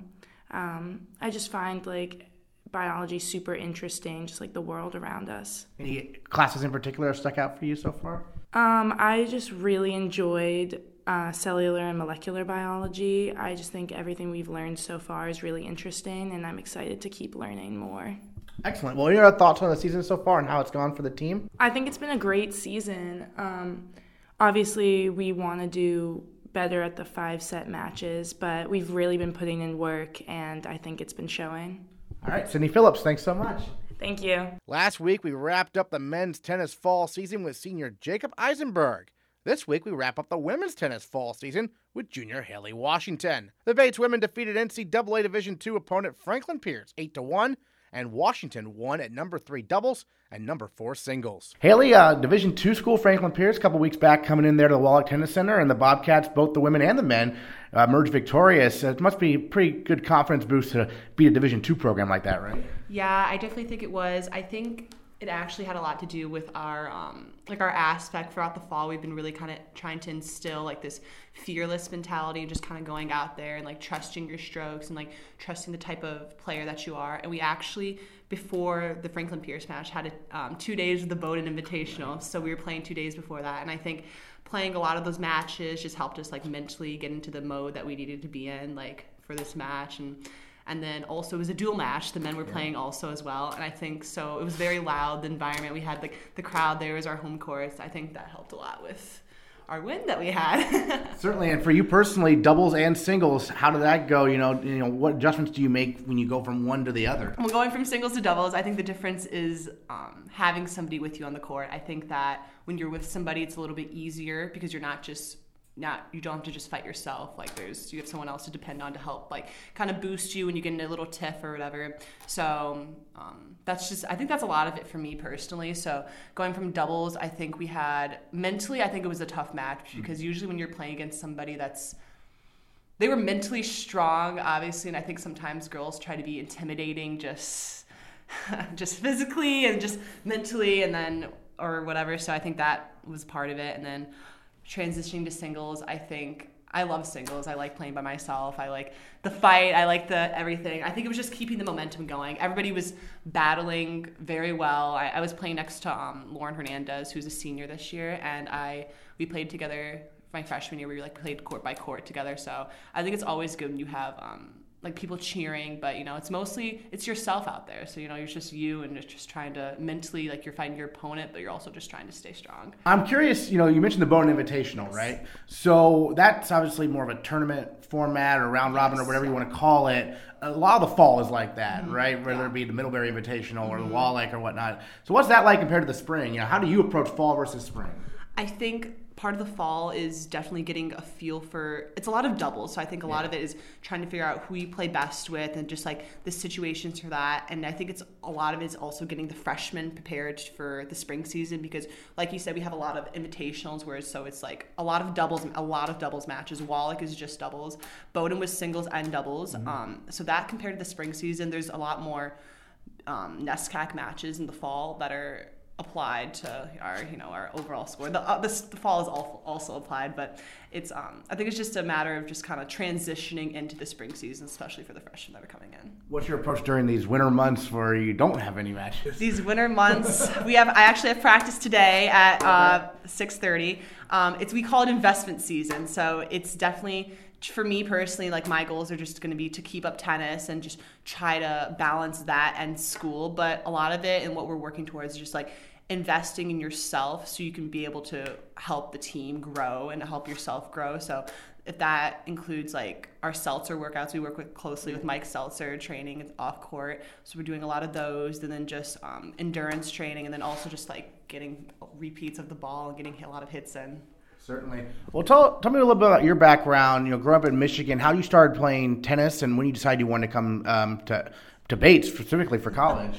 um, I just find like biology super interesting, just like the world around us. Any classes in particular stuck out for you so far? Um, I just really enjoyed uh, cellular and molecular biology. I just think everything we've learned so far is really interesting, and I'm excited to keep learning more. Excellent. Well, what are your thoughts on the season so far and how it's gone for the team? I think it's been a great season. Um, obviously, we want to do better at the five set matches, but we've really been putting in work, and I think it's been showing. All right, Sydney Phillips, thanks so much. Thank you. Last week, we wrapped up the men's tennis fall season with senior Jacob Eisenberg. This week, we wrap up the women's tennis fall season with junior Haley Washington. The Bates women defeated NCAA Division II opponent Franklin Pierce 8 to 1 and Washington won at number three doubles and number four singles. Haley, uh, Division two school, Franklin Pierce, a couple weeks back, coming in there to the Wallach Tennis Center, and the Bobcats, both the women and the men, uh, emerged victorious. It must be a pretty good confidence boost to beat a Division two program like that, right? Yeah, I definitely think it was. I think it actually had a lot to do with our um, like our aspect throughout the fall. We've been really kind of trying to instill like this fearless mentality and just kind of going out there and like trusting your strokes and like trusting the type of player that you are. And we actually before the franklin pierce match had a, um, two days of the Bowdoin invitational. So we were playing two days before that. And i think playing a lot of those matches just helped us like mentally get into the mode that we needed to be in like for this match. And and then also it was a dual match. The men were playing also as well. And i think so it was very loud the environment. We had like the crowd there was our home course i think that helped a lot with our win that we had. Certainly. And for you personally doubles and singles how did that go? You know you know what adjustments do you make when you go from one to the other? Well going from singles to doubles i think the difference is um, having somebody with you on the court. I think that when you're with somebody it's a little bit easier because you're not just not you don't have to just fight yourself like there's you have someone else to depend on to help like kind of boost you when you get in a little tiff or whatever. So um, that's just i think that's a lot of it for me personally. So going from doubles i think we had mentally i think it was a tough match mm-hmm. because usually when you're playing against somebody that's they were mentally strong obviously and i think sometimes girls try to be intimidating just just physically and just mentally and then or whatever. So i think that was part of it. And then transitioning to singles, I think I love singles. I like playing by myself. I like the fight. I like the everything. I think it was just keeping the momentum going. Everybody was battling very well. I, I was playing next to um, Lauren Hernandez, who's a senior this year, and I we played together my freshman year. We like played court by court together. So I think it's always good when you have um, like people cheering, but you know, it's mostly it's yourself out there. So you know, you're just you and it's just trying to mentally like you're fighting your opponent, but you're also just trying to stay strong. I'm curious, you know, you mentioned the Bowdoin Invitational, right? So that's obviously more of a tournament format or round robin or whatever you want to call it. A lot of the fall is like that, mm-hmm. right? Whether yeah. it be the Middlebury Invitational or mm-hmm. the Wallach or whatnot. So what's that like compared to the spring? You know, how do you approach fall versus spring? I think part of the fall is definitely getting a feel for it's a lot of doubles so i think a yeah. lot of it is trying to figure out who you play best with and just like the situations for that and i think it's a lot of it is also getting the freshmen prepared for the spring season because like you said we have a lot of invitationals where so it's like a lot of doubles a lot of doubles matches wallach is just doubles Bowdoin was singles and doubles mm-hmm. um, so that compared to the spring season there's a lot more um, NESCAC matches in the fall that are applied to our you know our overall score. The uh, this, the fall is also applied, but it's um, I think it's just a matter of just kind of transitioning into the spring season, especially for the freshmen that are coming in. What's your approach during these winter months where you don't have any matches? These winter months, we have I actually have practice today at uh, six thirty. Um, it's we call it investment season, so it's definitely for me personally, like my goals are just going to be to keep up tennis and just try to balance that and school. But a lot of it and what we're working towards is just like investing in yourself so you can be able to help the team grow and help yourself grow. So if that includes like our seltzer workouts, we work with closely with Mike Seltzer training off court. So we're doing a lot of those, and then just um, endurance training, and then also just like getting repeats of the ball and getting a lot of hits in. Certainly. Well, tell, tell me a little bit about your background. You know, growing up in Michigan, how you started playing tennis, and when you decided you wanted to come um, to to Bates specifically for college.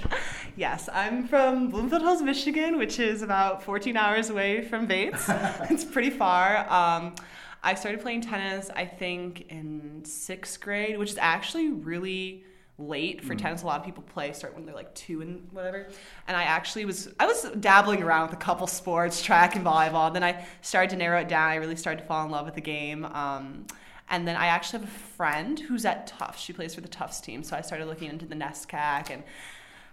yes, I'm from Bloomfield Hills, Michigan, which is about 14 hours away from Bates. it's pretty far. Um, I started playing tennis, I think, in sixth grade, which is actually really late for mm. tennis. A lot of people play start when they're like two and whatever. And I actually was I was dabbling around with a couple sports, track and volleyball. Then I started to narrow it down. I really started to fall in love with the game. Um, and then I actually have a friend who's at Tufts. She plays for the Tufts team. So I started looking into the NESCAC and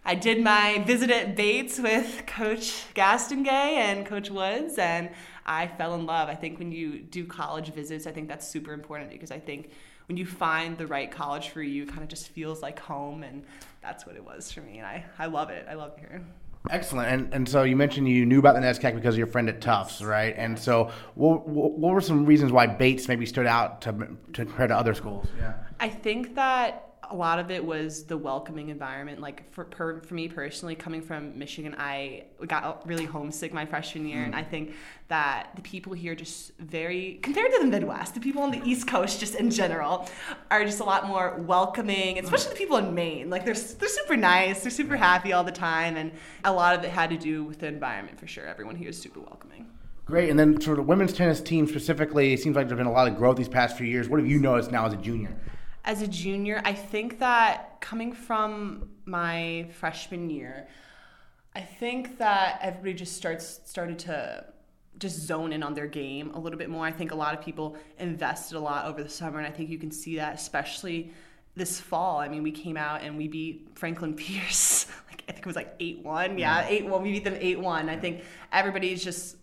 I did my visit at Bates with Coach Gastonguay and Coach Woods, and I fell in love. I think when you do college visits, I think that's super important because I think when you find the right college for you, it kind of just feels like home, and that's what it was for me. And I, I love it. I love it here. Excellent. And and so you mentioned you knew about the NESCAC because of your friend at Tufts, right? And so what, what were some reasons why Bates maybe stood out to, to compare to other schools? Yeah. I think that a lot of it was the welcoming environment. Like for per, for me personally, coming from Michigan, I got really homesick my freshman year, mm. and I think that the people here just very compared to the Midwest, the people on the East Coast just in general are just a lot more welcoming, especially the people in Maine. Like they're they're super nice, they're super happy all the time, and a lot of it had to do with the environment for sure. Everyone here is super welcoming. Great. And then sort of women's tennis team specifically, it seems like there's been a lot of growth these past few years. What have you noticed now as a junior? As a junior, I think that coming from my freshman year, I think that everybody just starts started to just zone in on their game a little bit more. I think a lot of people invested a lot over the summer, and I think you can see that especially this fall. I mean, we came out and we beat Franklin Pierce. like I think it was like eight one. Yeah, eight one. We beat them eight one. I think everybody's just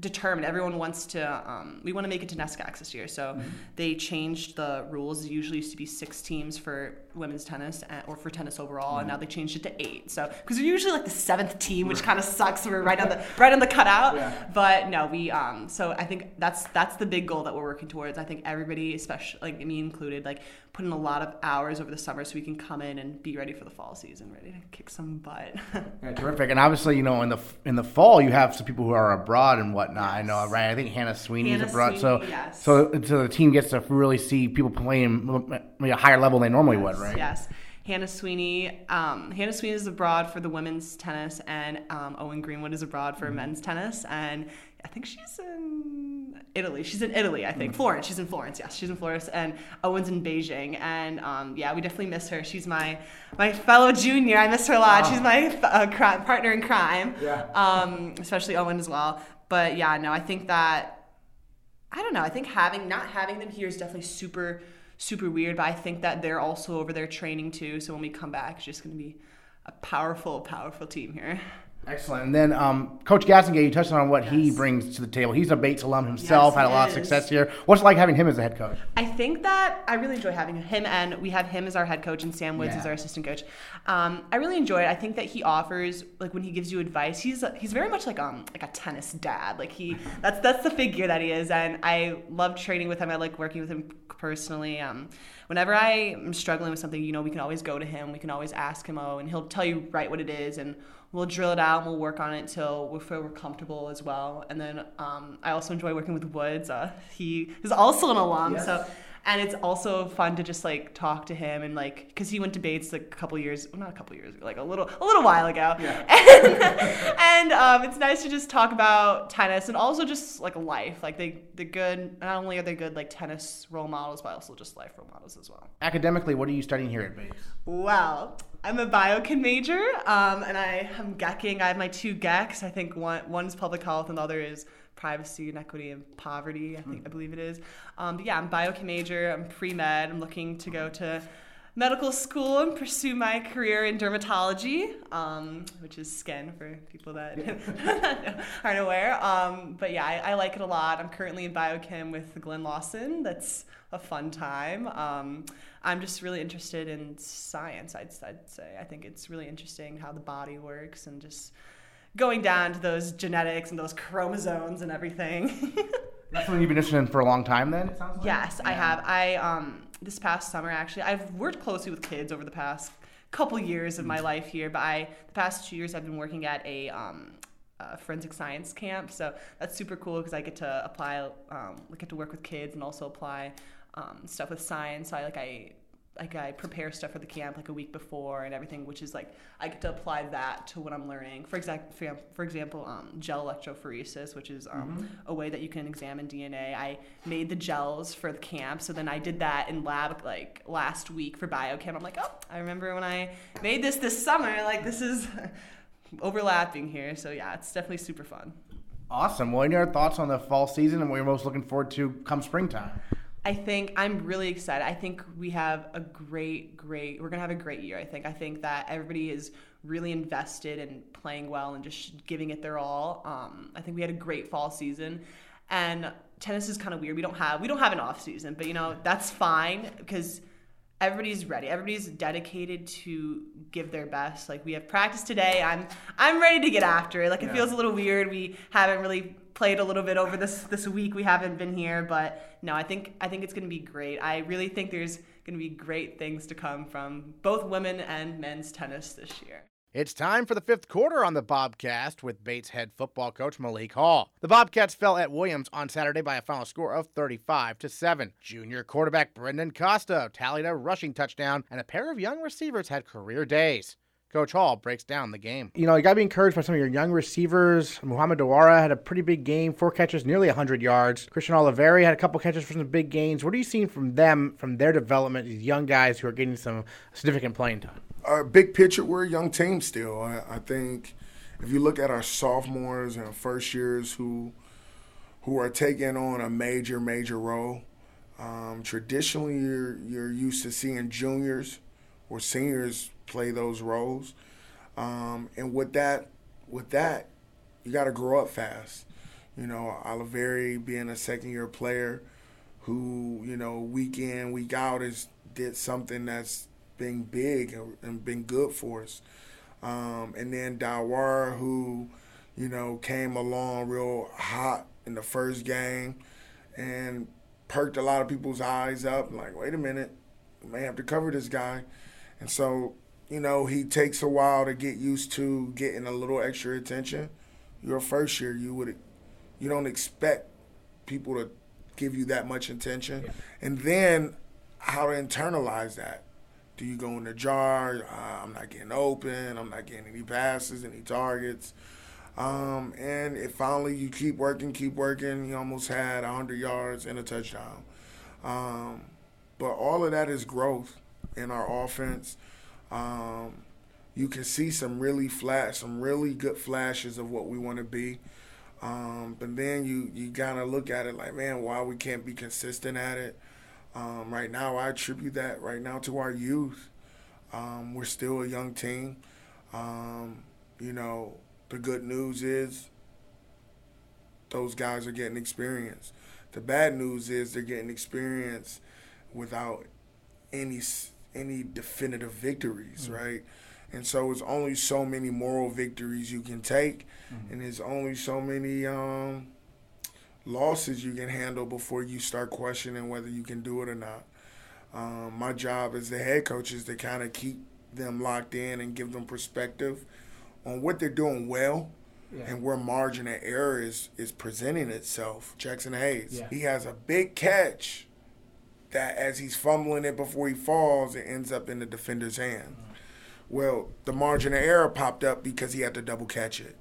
determined. Everyone wants to. Um, we want to make it to NESCACs this year, so mm-hmm. they changed the rules. It usually used to be six teams for women's tennis and, or for tennis overall, and now they changed it to eight. So because we're usually like the seventh team, which kind of sucks. We're right on the right on the cutout. Yeah. But no, we. Um, so I think that's that's the big goal that we're working towards. I think everybody, especially like me included, like put in a lot of hours over the summer so we can come in and be ready for the fall season, ready to kick some butt. yeah, terrific. And obviously, you know, in the in the fall, you have some people who are abroad and whatnot. Yes. I know, right? I think Hannah Sweeney Hannah is abroad, Sweeney, so yes. so so the team gets to really see people playing at a higher level than they normally yes, would, right? Yes. Hannah Sweeney. Um, Hannah Sweeney is abroad for the women's tennis, and um, Owen Greenwood is abroad for mm-hmm. men's tennis. And I think she's in Italy. She's in Italy, I think. Mm. Florence. She's in Florence. Yes, she's in Florence, and Owen's in Beijing. And um, yeah, we definitely miss her. She's my my fellow junior. I miss her a lot. Wow. She's my uh, crime, partner in crime. Yeah. Um, especially Owen as well. But yeah, no, I think that I don't know. I think having not having them here is definitely super super weird. But I think that they're also over there training too. So when we come back, it's just going to be a powerful, powerful team here. Excellent. And then um, Coach Gastonguay, you touched on what yes. he brings to the table. He's a Bates alum himself, yes, had a lot is. of success here. What's it like having him as a head coach? I think that I really enjoy having him, and we have him as our head coach and Sam Woods yeah. as our assistant coach. Um, I really enjoy it. I think that he offers, like when he gives you advice, he's he's very much like um like a tennis dad. Like he that's that's the figure that he is, and I love training with him. I like working with him personally. Um, whenever I am struggling with something, you know, we can always go to him. We can always ask him, oh, and he'll tell you right what it is and we'll drill it out and we'll work on it until we feel we're comfortable as well. And then um, I also enjoy working with Woods. Uh, he is also an alum, yes. so and it's also fun to just like talk to him and like because he went to Bates like a couple years, well, not a couple years, like a little a little while ago. Yeah. And, and um, it's nice to just talk about tennis and also just like life. Like they they're good. Not only are they good like tennis role models, but also just life role models as well. Academically, what are you studying here at Bates? Well, I'm a biochem major, um, and I am GECking. I have my two GECs. I think one one's public health, and the other is privacy and equity and poverty. I think I believe it is. Um, but yeah, I'm biochem major. I'm pre med. I'm looking to go to medical school and pursue my career in dermatology, um, which is skin for people that aren't aware. Um, but yeah, I, I, like it a lot. I'm currently in biochem with Glenn Lawson. That's a fun time. Um, I'm just really interested in science, I'd, I'd say. I think it's really interesting how the body works and just going down to those genetics and those chromosomes and everything. That's something you've been interested in for a long time, then. It sounds like. Yes, yeah. I have. I um this past summer actually, I've worked closely with kids over the past couple years of my mm. life here, but I the past two years I've been working at a um, forensic science camp, so that's super cool because I get to apply, um, I get to work with kids and also apply um, stuff with science. So I like I like I prepare stuff for the camp like a week before and everything, which is like I get to apply that to what I'm learning. For example, for example, um, gel electrophoresis, which is um, mm-hmm. a way that you can examine DNA. I made the gels for the camp, so then I did that in lab like last week for biochem. I'm like, oh, I remember when I made this this summer. Like this is overlapping here, so yeah, it's definitely super fun. Awesome. Well, any other thoughts on the fall season and what you're most looking forward to come springtime? I think I'm really excited. I think we have a great, great, we're going to have a great year. I think. I think that everybody is really invested in playing well and just giving it their all. Um, I think we had a great fall season. And tennis is kind of weird. We don't have we don't have an off season, but you know that's fine because everybody's ready. Everybody's dedicated to give their best. Like we have practice today. I'm I'm ready to get after it. Like it yeah. feels a little weird. We haven't really played a little bit over this this week. We haven't been here, but no, I think I think it's going to be great. I really think there's going to be great things to come from both women and men's tennis this year. It's time for the fifth quarter on the Bobcast with Bates head football coach Malik Hall. The Bobcats fell at Williams on Saturday by a final score of 35 to 7. Junior quarterback Brendan Costa tallied a rushing touchdown, and a pair of young receivers had career days. Coach Hall breaks down the game. You know, you got to be encouraged by some of your young receivers. Muhammad Dawara had a pretty big game, four catches, nearly 100 yards. Christian Oliveri had a couple catches for some big gains. What are you seeing from them, from their development, these young guys who are getting some significant playing time? Uh, big picture, we're a young team still. I, I think if you look at our sophomores and first years who who are taking on a major, major role, um, traditionally you're, you're used to seeing juniors or seniors play those roles. Um, and with that, with that, you got to grow up fast. You know, Oliveri being a second year player who, you know, week in, week out has did something that's been big and been good for us. Um, and then Dawar, who, you know, came along real hot in the first game and perked a lot of people's eyes up. Like, wait a minute, we may have to cover this guy. And so you know, he takes a while to get used to getting a little extra attention. Your first year, you would you don't expect people to give you that much attention, and then how to internalize that. Do you go in the jar? Uh, I'm not getting open. I'm not getting any passes, any targets. Um, and it finally, you keep working, keep working. You almost had 100 yards and a touchdown. Um, but all of that is growth in our offense. Um, you can see some really flat, some really good flashes of what we want to be. Um, but then you you gotta look at it like, man, why we can't be consistent at it? Um, right now, I attribute that right now to our youth. Um, we're still a young team. Um, you know, the good news is those guys are getting experience. The bad news is they're getting experience without any any definitive victories, mm-hmm. right? And so it's only so many moral victories you can take, mm-hmm. and there's only so many um, losses you can handle before you start questioning whether you can do it or not. Um, my job as the head coach is to kind of keep them locked in and give them perspective on what they're doing well yeah. and where margin of error is, is presenting itself. Jackson Hayes, yeah. he has a big catch that as he's fumbling it before he falls, it ends up in the defender's hand. Well, the margin of error popped up because he had to double catch it.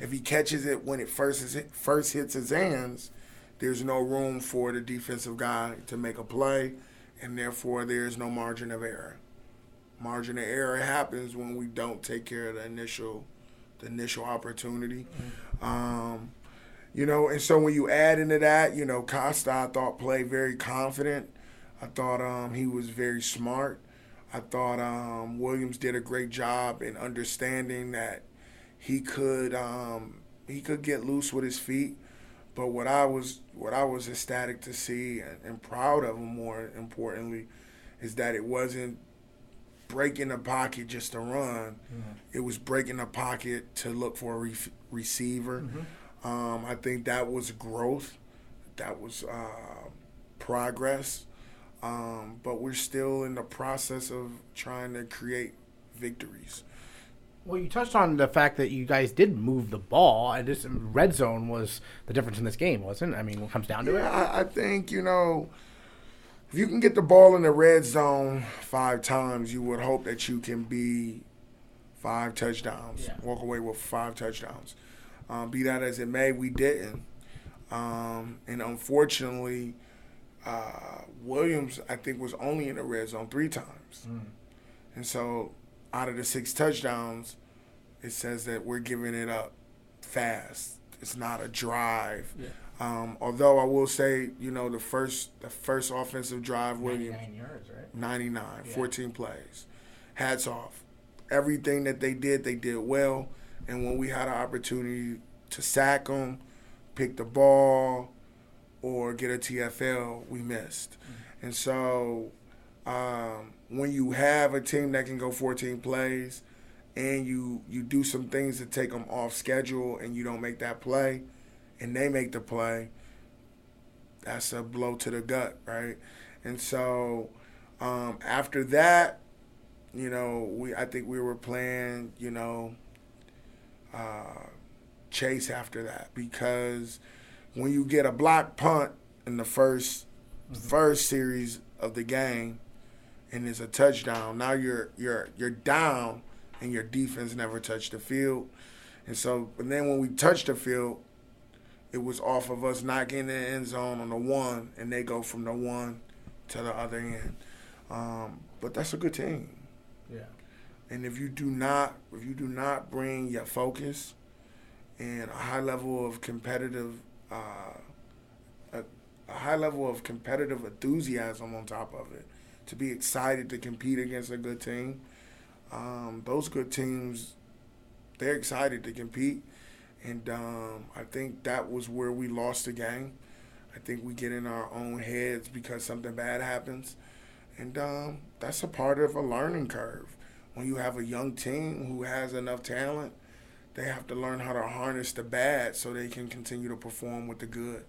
If he catches it when it first is, first hits his hands, there's no room for the defensive guy to make a play, and therefore there is no margin of error. Margin of error happens when we don't take care of the initial, the initial opportunity. Um, you know, and so when you add into that, you know, Costa I thought played very confident. I thought um, he was very smart. I thought um, Williams did a great job in understanding that he could um, he could get loose with his feet. But what I was what I was ecstatic to see and, and proud of him more importantly is that it wasn't breaking the pocket just to run. Mm-hmm. It was breaking the pocket to look for a re- receiver. Mm-hmm. Um, I think that was growth. That was uh, progress. Um, but we're still in the process of trying to create victories. Well, you touched on the fact that you guys did move the ball, and this red zone was the difference in this game, wasn't? it? I mean, what comes down to yeah, it. I, I think you know, if you can get the ball in the red zone five times, you would hope that you can be five touchdowns, yeah. walk away with five touchdowns. Um, be that as it may, we didn't, um, and unfortunately uh, Williams, I think, was only in the red zone three times. Mm. And so out of the six touchdowns, it says that we're giving it up fast. It's not a drive. Yeah. Um, although I will say, you know, the first the first offensive drive, Williams, 99 yards, right? 99, yeah. 14 plays. Hats off. Everything that they did, they did well. And when we had an opportunity to sack them, pick the ball, or get a TFL, we missed. Mm-hmm. And so um, when you have a team that can go 14 plays and you you do some things to take them off schedule and you don't make that play and they make the play, that's a blow to the gut, right? And so um, after that, you know, we I think we were playing, you know, uh, chase after that because – when you get a block punt in the 1st mm-hmm. first series of the game and it's a touchdown, now you're you're you're down and your defense never touched the field. And so, but then when we touched the field, it was off of us not getting in the end zone on the one, and they go from the one to the other end. Um, but that's a good team. Yeah. And if you do not, if you do not bring your focus and a high level of competitive, uh, a, a high level of competitive enthusiasm on top of it, to be excited to compete against a good team, um, those good teams, they're excited to compete. And um, I think that was where we lost the game. I think we get in our own heads because something bad happens. And um, that's a part of a learning curve. When you have a young team who has enough talent, they have to learn how to harness the bad so they can continue to perform with the good.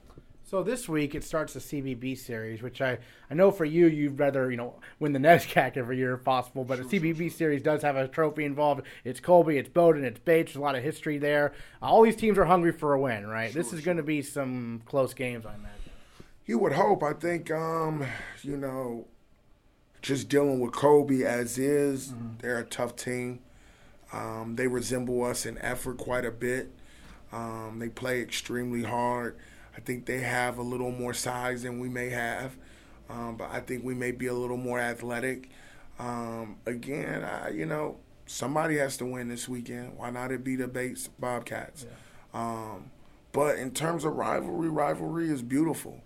So this week it starts the CBB series, which I, I know for you you'd rather you know win the NESCAC every year if possible, but sure, the CBB sure, sure. series does have a trophy involved. It's Colby, it's Bowdoin, it's Bates. There's a lot of history there. all these teams are hungry for a win, right? this is going to be some close games, I imagine. You would hope. I think um, you know, just dealing with Colby as is, mm-hmm. they're a tough team. Um, they resemble us in effort quite a bit. Um, they play extremely hard. I think they have a little more size than we may have, um, but I think we may be a little more athletic. Um, again, I, you know, somebody has to win this weekend. Why not it be the Bates Bobcats? Yeah. Um, but in terms of rivalry, rivalry is beautiful.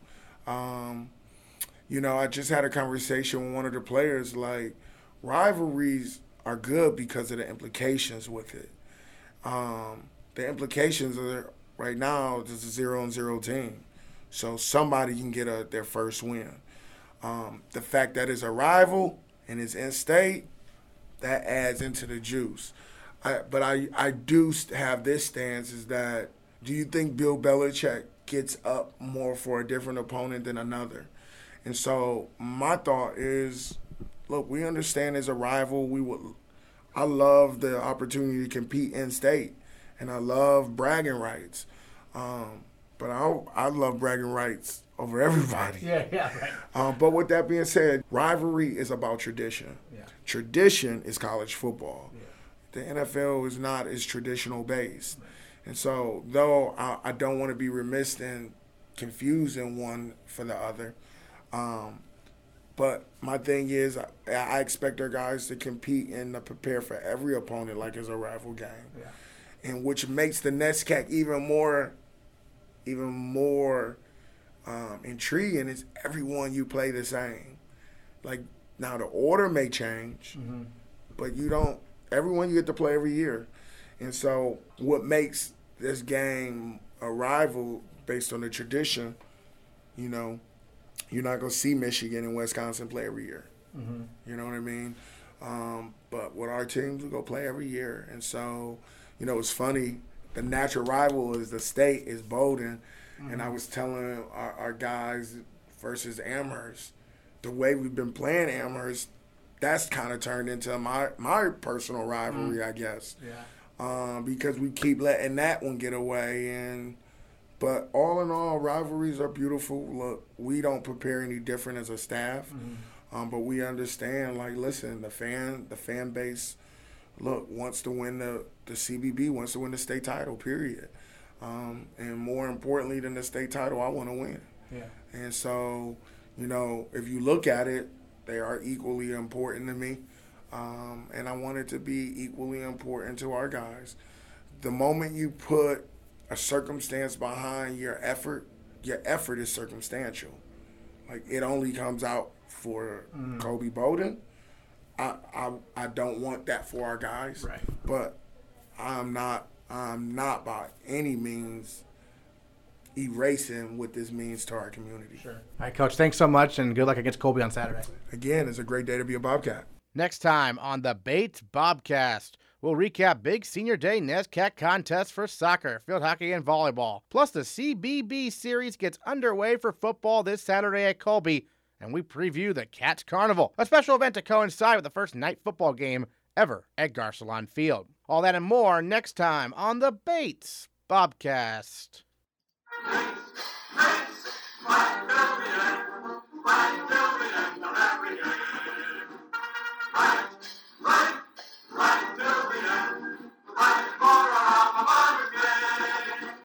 Um, you know, I just had a conversation with one of the players. Like, rivalries are good because of the implications with it. Um, the implications are right now it's a zero and zero team, so somebody can get a, their first win. Um, the fact that it's a rival and it's in state, that adds into the juice. I, but I, I do have this stance is that do you think Bill Belichick gets up more for a different opponent than another? And so my thought is, look, we understand as a rival, we would. I love the opportunity to compete in state, and I love bragging rights. Um, but I I love bragging rights over everybody. Yeah, yeah, right. Um, but with that being said, rivalry is about tradition. Yeah. Tradition is college football. Yeah. The NFL is not as traditional based. Right. And so, though I, I don't want to be remiss in confusing one for the other, um, but my thing is, I, I, expect our guys to compete and to prepare for every opponent like it's a rival game, yeah. and which makes the NESCAC even more, even more um, intriguing. Is everyone you play the same? Like now, the order may change, mm-hmm. but you don't. Everyone you get to play every year, and so what makes this game a rival based on the tradition, you know you're not going to see Michigan and Wisconsin play every year. Mm-hmm. You know what I mean? Um, but with our teams, we go play every year. And so, you know, it's funny. The natural rival is the state, is Bowdoin. Mm-hmm. And I mm-hmm. was telling our, our, guys versus Amherst, the way we've been playing Amherst, that's kind of turned into my, my personal rivalry, mm-hmm. I guess. Yeah. Um, because we keep letting that one get away. And, but all in all, rivalries are beautiful. Look, we don't prepare any different as a staff, mm-hmm. um, but we understand. Like, listen, the fan, the fan base, look wants to win the the CBB, wants to win the state title. Period. Um, and more importantly than the state title, I want to win. Yeah. And so, you know, if you look at it, they are equally important to me. Um, and I want it to be equally important to our guys. The moment you put a circumstance behind your effort, your effort is circumstantial. Like it only comes out for mm. Colby Bowdoin. I, I I don't want that for our guys. Right. But I'm not I'm not by any means erasing what this means to our community. Sure. All right, Coach. Thanks so much, and good luck against Colby on Saturday. Again, it's a great day to be a Bobcat. Next time on the Bates Bobcast. We'll recap big senior day NESCAC contests for soccer, field hockey, and volleyball. Plus, the CBB series gets underway for football this Saturday at Colby, and we preview the Cats Carnival, a special event to coincide with the first night football game ever at Garcelon Field. All that and more next time on the Bates Bobcast. Right, right. I'm for